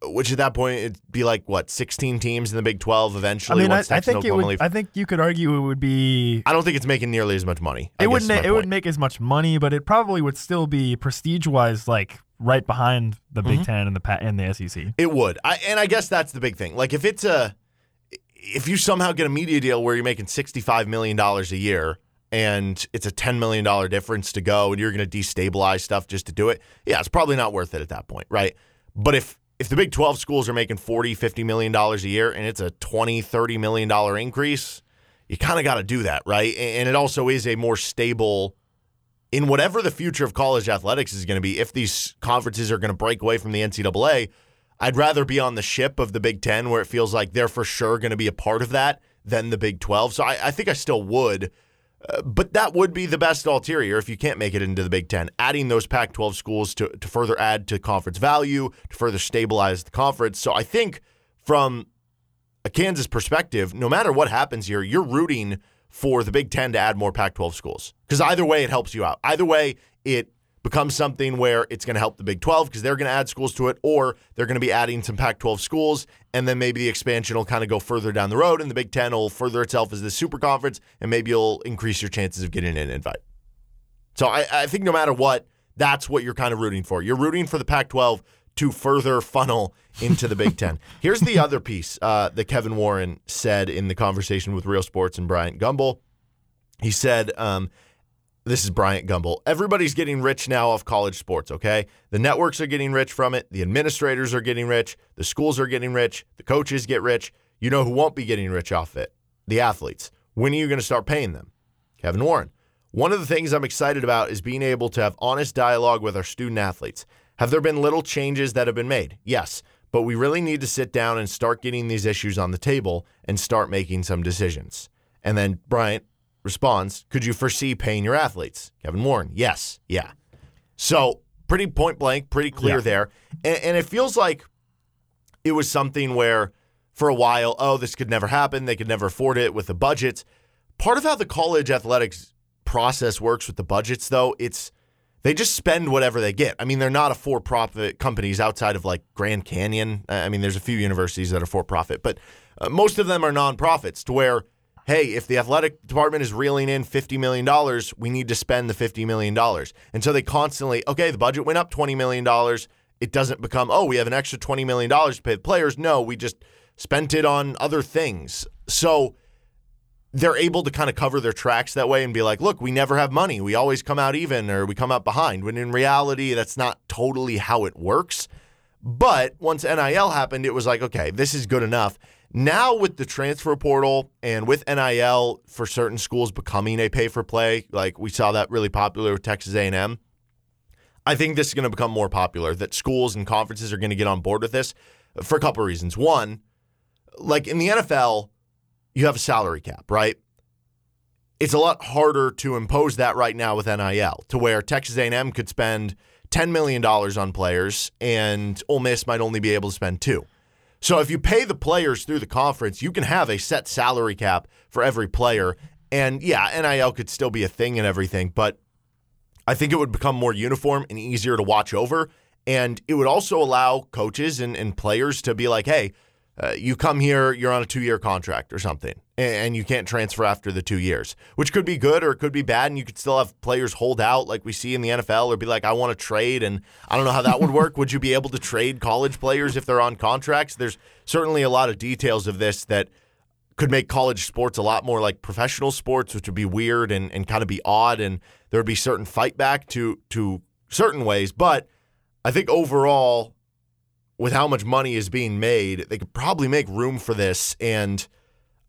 which at that point it'd be like what, 16 teams in the Big 12 I eventually? mean, I, once I Texas think it would. leave? I think you could argue it would be. I don't think it's making nearly as much money. It guess wouldn't. It wouldn't make as much money, but it probably would still be prestige wise, like right behind the Mm-hmm. Big Ten and the and the SEC. It would. I, and I guess that's the big thing. Like if it's a if you somehow get a media deal where you're making $65 million a year and it's a $10 million difference to go and you're going to destabilize stuff just to do it, yeah, it's probably not worth it at that point, right? But if if the Big 12 schools are making 40, 50 million dollars a year and it's a 20, 30 million dollar increase, you kind of got to do that, right? And it also is a more stable in whatever the future of college athletics is going to be, if these conferences are going to break away from the NCAA, I'd rather be on the ship of the Big Ten where it feels like they're for sure going to be a part of that than the Big 12. So I, I think I still would. But that would be the best ulterior if you can't make it into the Big Ten. Adding those Pac 12 schools to, to further add to conference value, to further stabilize the conference. So I think from a Kansas perspective, no matter what happens here, you're rooting for the Big Ten to add more Pac 12 schools. Because either way, it helps you out. Either way, it becomes something where it's going to help the Big 12 because they're going to add schools to it, or they're going to be adding some Pac 12 schools, and then maybe the expansion will kind of go further down the road, and the Big 10 will further itself as the super conference, and maybe you'll increase your chances of getting an invite. So I, I think no matter what, that's what you're kind of rooting for. You're rooting for the Pac 12 to further funnel into the Big Ten. <laughs> Here's the other piece uh, that Kevin Warren said in the conversation with Real Sports and Bryant Gumbel. He said, um, this is Bryant Gumbel. Everybody's getting rich now off college sports, okay? The networks are getting rich from it. The administrators are getting rich. The schools are getting rich. The coaches get rich. You know who won't be getting rich off it? The athletes. When are you going to start paying them? Kevin Warren. One of the things I'm excited about is being able to have honest dialogue with our student athletes. Have there been little changes that have been made? Yes, but we really need to sit down and start getting these issues on the table and start making some decisions. And then Bryant responds, Could you foresee paying your athletes? Kevin Warren, yes, yeah. So pretty point blank, pretty clear Yeah. there. And, and it feels like it was something where for a while, oh, this could never happen. They could never afford it with the budgets. Part of how the college athletics process works with the budgets, though, it's they just spend whatever they get. I mean, they're not a for-profit companies outside of like Grand Canyon. I mean, there's a few universities that are for-profit, but uh, most of them are nonprofits. To where, hey, if the athletic department is reeling in fifty million dollars, we need to spend the fifty million dollars, and so they constantly, okay, the budget went up twenty million dollars. It doesn't become, oh, we have an extra twenty million dollars to pay the players. No, we just spent it on other things. So they're able to kind of cover their tracks that way and be like, look, we never have money. We always come out even or we come out behind. When in reality, that's not totally how it works. But once NIL happened, it was like, okay, this is good enough. Now with the transfer portal and with NIL for certain schools becoming a pay for play, like we saw that really popular with Texas A&M, I think this is going to become more popular, that schools and conferences are going to get on board with this for a couple of reasons. One, like in the NFL, you have a salary cap, right? It's a lot harder to impose that right now with NIL, to where Texas A&M could spend $10 million on players and Ole Miss might only be able to spend two. So if you pay the players through the conference, you can have a set salary cap for every player. And yeah, NIL could still be a thing and everything, but I think it would become more uniform and easier to watch over. And it would also allow coaches and, and players to be like, hey, uh, you come here, you're on a two year contract or something, and, you can't transfer after the two years, which could be good or it could be bad. And you could still have players hold out like we see in the NFL or be like, I want to trade. And I don't know how that would work. <laughs> would you be able to trade college players if they're on contracts? There's certainly a lot of details of this that could make college sports a lot more like professional sports, which would be weird and, and kind of be odd. And there would be certain fight back to, to certain ways. But I think overall, with how much money is being made, they could probably make room for this. And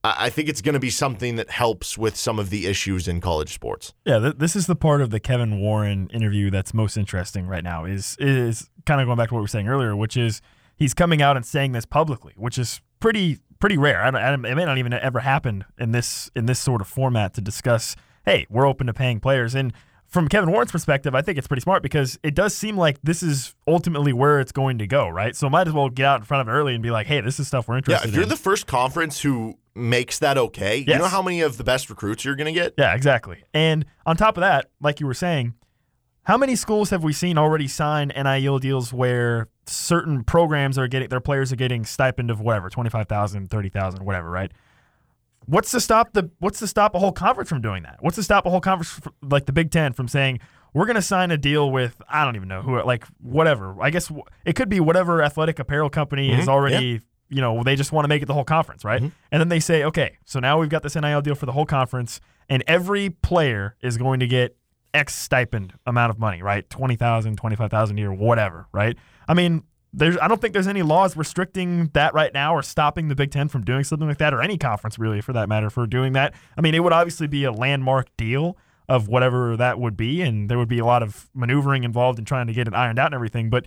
I think it's going to be something that helps with some of the issues in college sports. Yeah, th- this is the part of the Kevin Warren interview that's most interesting right now. Is is kind of going back to what we were saying earlier, which is he's coming out and saying this publicly, which is pretty pretty rare. I don't, I it may not even ever happen in this in this sort of format to discuss. Hey, we're open to paying players, and from Kevin Warren's perspective, I think it's pretty smart because it does seem like this is ultimately where it's going to go, right? So might as well get out in front of it early and be like, hey, this is stuff we're interested in. Yeah, if you're in. the first conference who makes that okay, you know how many of the best recruits you're going to get? yeah, exactly. And on top of that, like you were saying, how many schools have we seen already sign NIL deals where certain programs are getting their players are getting stipend of whatever, 25,000, 30,000, whatever, right? What's to stop the what's to stop a whole conference from doing that? What's to stop a whole conference like the Big 10 from saying we're going to sign a deal with I don't even know who like whatever. I guess it could be whatever athletic apparel company is Mhm, already you know, they just want to make it the whole conference, right? Mm-hmm. And then they say, okay, so now we've got this NIL deal for the whole conference, and every player is going to get X stipend amount of money, right? 20,000, 25,000 a year, whatever, right? I mean, there's I don't think there's any laws restricting that right now or stopping the Big 10 from doing something like that or any conference really for that matter for doing that. I mean, it would obviously be a landmark deal of whatever that would be and there would be a lot of maneuvering involved in trying to get it ironed out and everything, but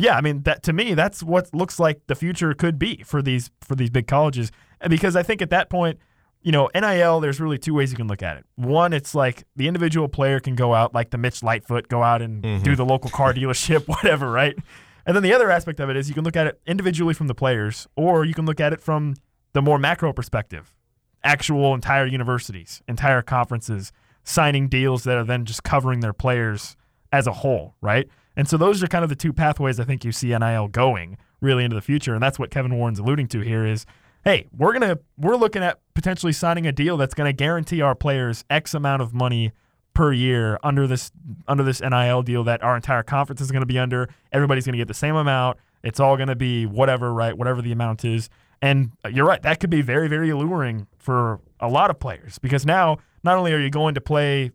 yeah, I mean that to me that's what looks like the future could be for these for these big colleges because I think at that point you know, NIL, there's really two ways you can look at it. One, it's like the individual player can go out, like the Mitch Lightfoot, go out and mm-hmm. do the local car dealership, <laughs> whatever, right? And then the other aspect of it is you can look at it individually from the players, or you can look at it from the more macro perspective. Actual entire universities, entire conferences signing deals that are then just covering their players as a whole, right? And so those are kind of the two pathways I think you see NIL going really into the future. And that's what Kevin Warren's alluding to here is hey, we're gonna we're looking at potentially signing a deal that's gonna guarantee our players X amount of money per year under this under this NIL deal that our entire conference is gonna be under. Everybody's gonna get the same amount. It's all gonna be whatever, right? Whatever the amount is. And uh, you're right, that could be very, very alluring for a lot of players because now not only are you going to play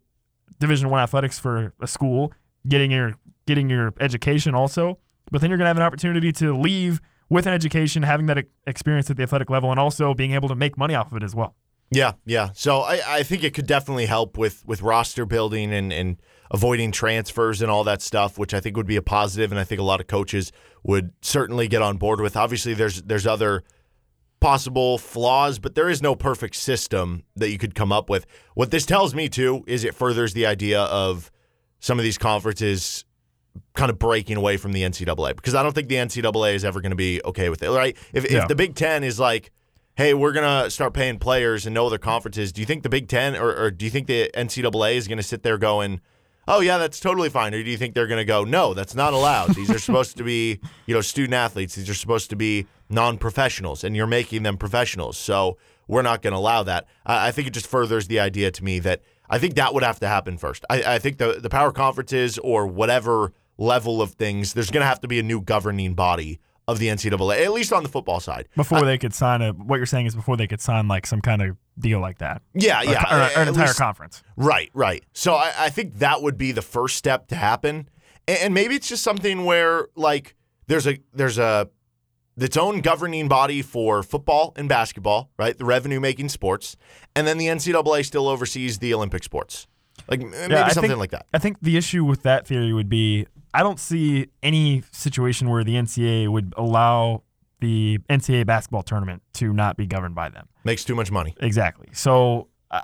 Division One athletics for a school, getting your getting your education also, but then you're gonna have an opportunity to leave with an education, having that experience at the athletic level, and also being able to make money off of it as well. Yeah, yeah. So I, I think it could definitely help with with roster building and, and avoiding transfers and all that stuff, which I think would be a positive, and I think a lot of coaches would certainly get on board with. Obviously, there's there's other possible flaws, but there is no perfect system that you could come up with. What this tells me too is it furthers the idea of some of these conferences kind of breaking away from the NCAA because I don't think the NCAA is ever going to be okay with it. Right? If, Yeah. if the Big Ten is like, hey, we're gonna start paying players and no other conferences, do you think the Big Ten or, or do you think the NCAA is going to sit there going? Oh yeah, that's totally fine. Or do you think they're going to go, no, that's not allowed. These are supposed to be, you know, student athletes. These are supposed to be non-professionals, and you're making them professionals. So we're not going to allow that. I, I think it just furthers the idea to me that I think that would have to happen first. I, I think the the power conferences or whatever level of things, there's going to have to be a new governing body of the NCAA, at least on the football side. Before they could sign a, what you're saying is before they could sign like some kind of deal like that. Yeah, Or- yeah, or, or an entire least- conference. Right, right. So I, I think that would be the first step to happen, and, and maybe it's just something where like there's a there's a its own governing body for football and basketball, right? The revenue making sports, and then the NCAA still oversees the Olympic sports, like maybe I something think- like that. I think the issue with that theory would be I don't see any situation where the NCAA would allow the NCAA basketball tournament to not be governed by them. Makes too much money. Exactly. So uh,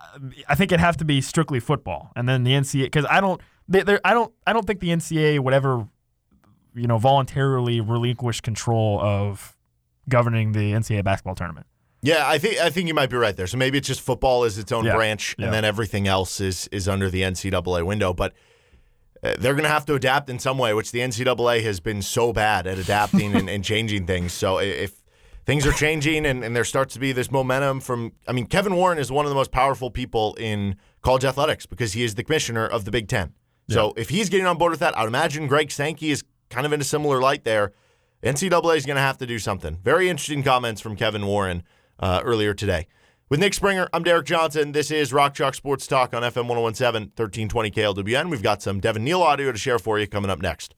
I think it'd have to be strictly football, and then the NCAA because I don't, they, I don't, I don't think the NCAA would ever, you know, voluntarily relinquish control of governing the NCAA basketball tournament. Yeah, I think I think you might be right there. So maybe it's just football is its own Yeah. branch, Yeah. and then everything else is is under the NCAA window. But they're going to have to adapt in some way, which the NCAA has been so bad at adapting and, and changing things. So if things are changing and, and there starts to be this momentum from, I mean, Kevin Warren is one of the most powerful people in college athletics because he is the commissioner of the Big Ten. So if he's getting on board with that, I would imagine Greg Sankey is kind of in a similar light there. NCAA is going to have to do something. Very interesting comments from Kevin Warren uh, earlier today. With Nick Springer, I'm Derek Johnson. This is Rock Chalk Sports Talk on FM 1017, 1320 KLWN. We've got some Devin Neal audio to share for you coming up next.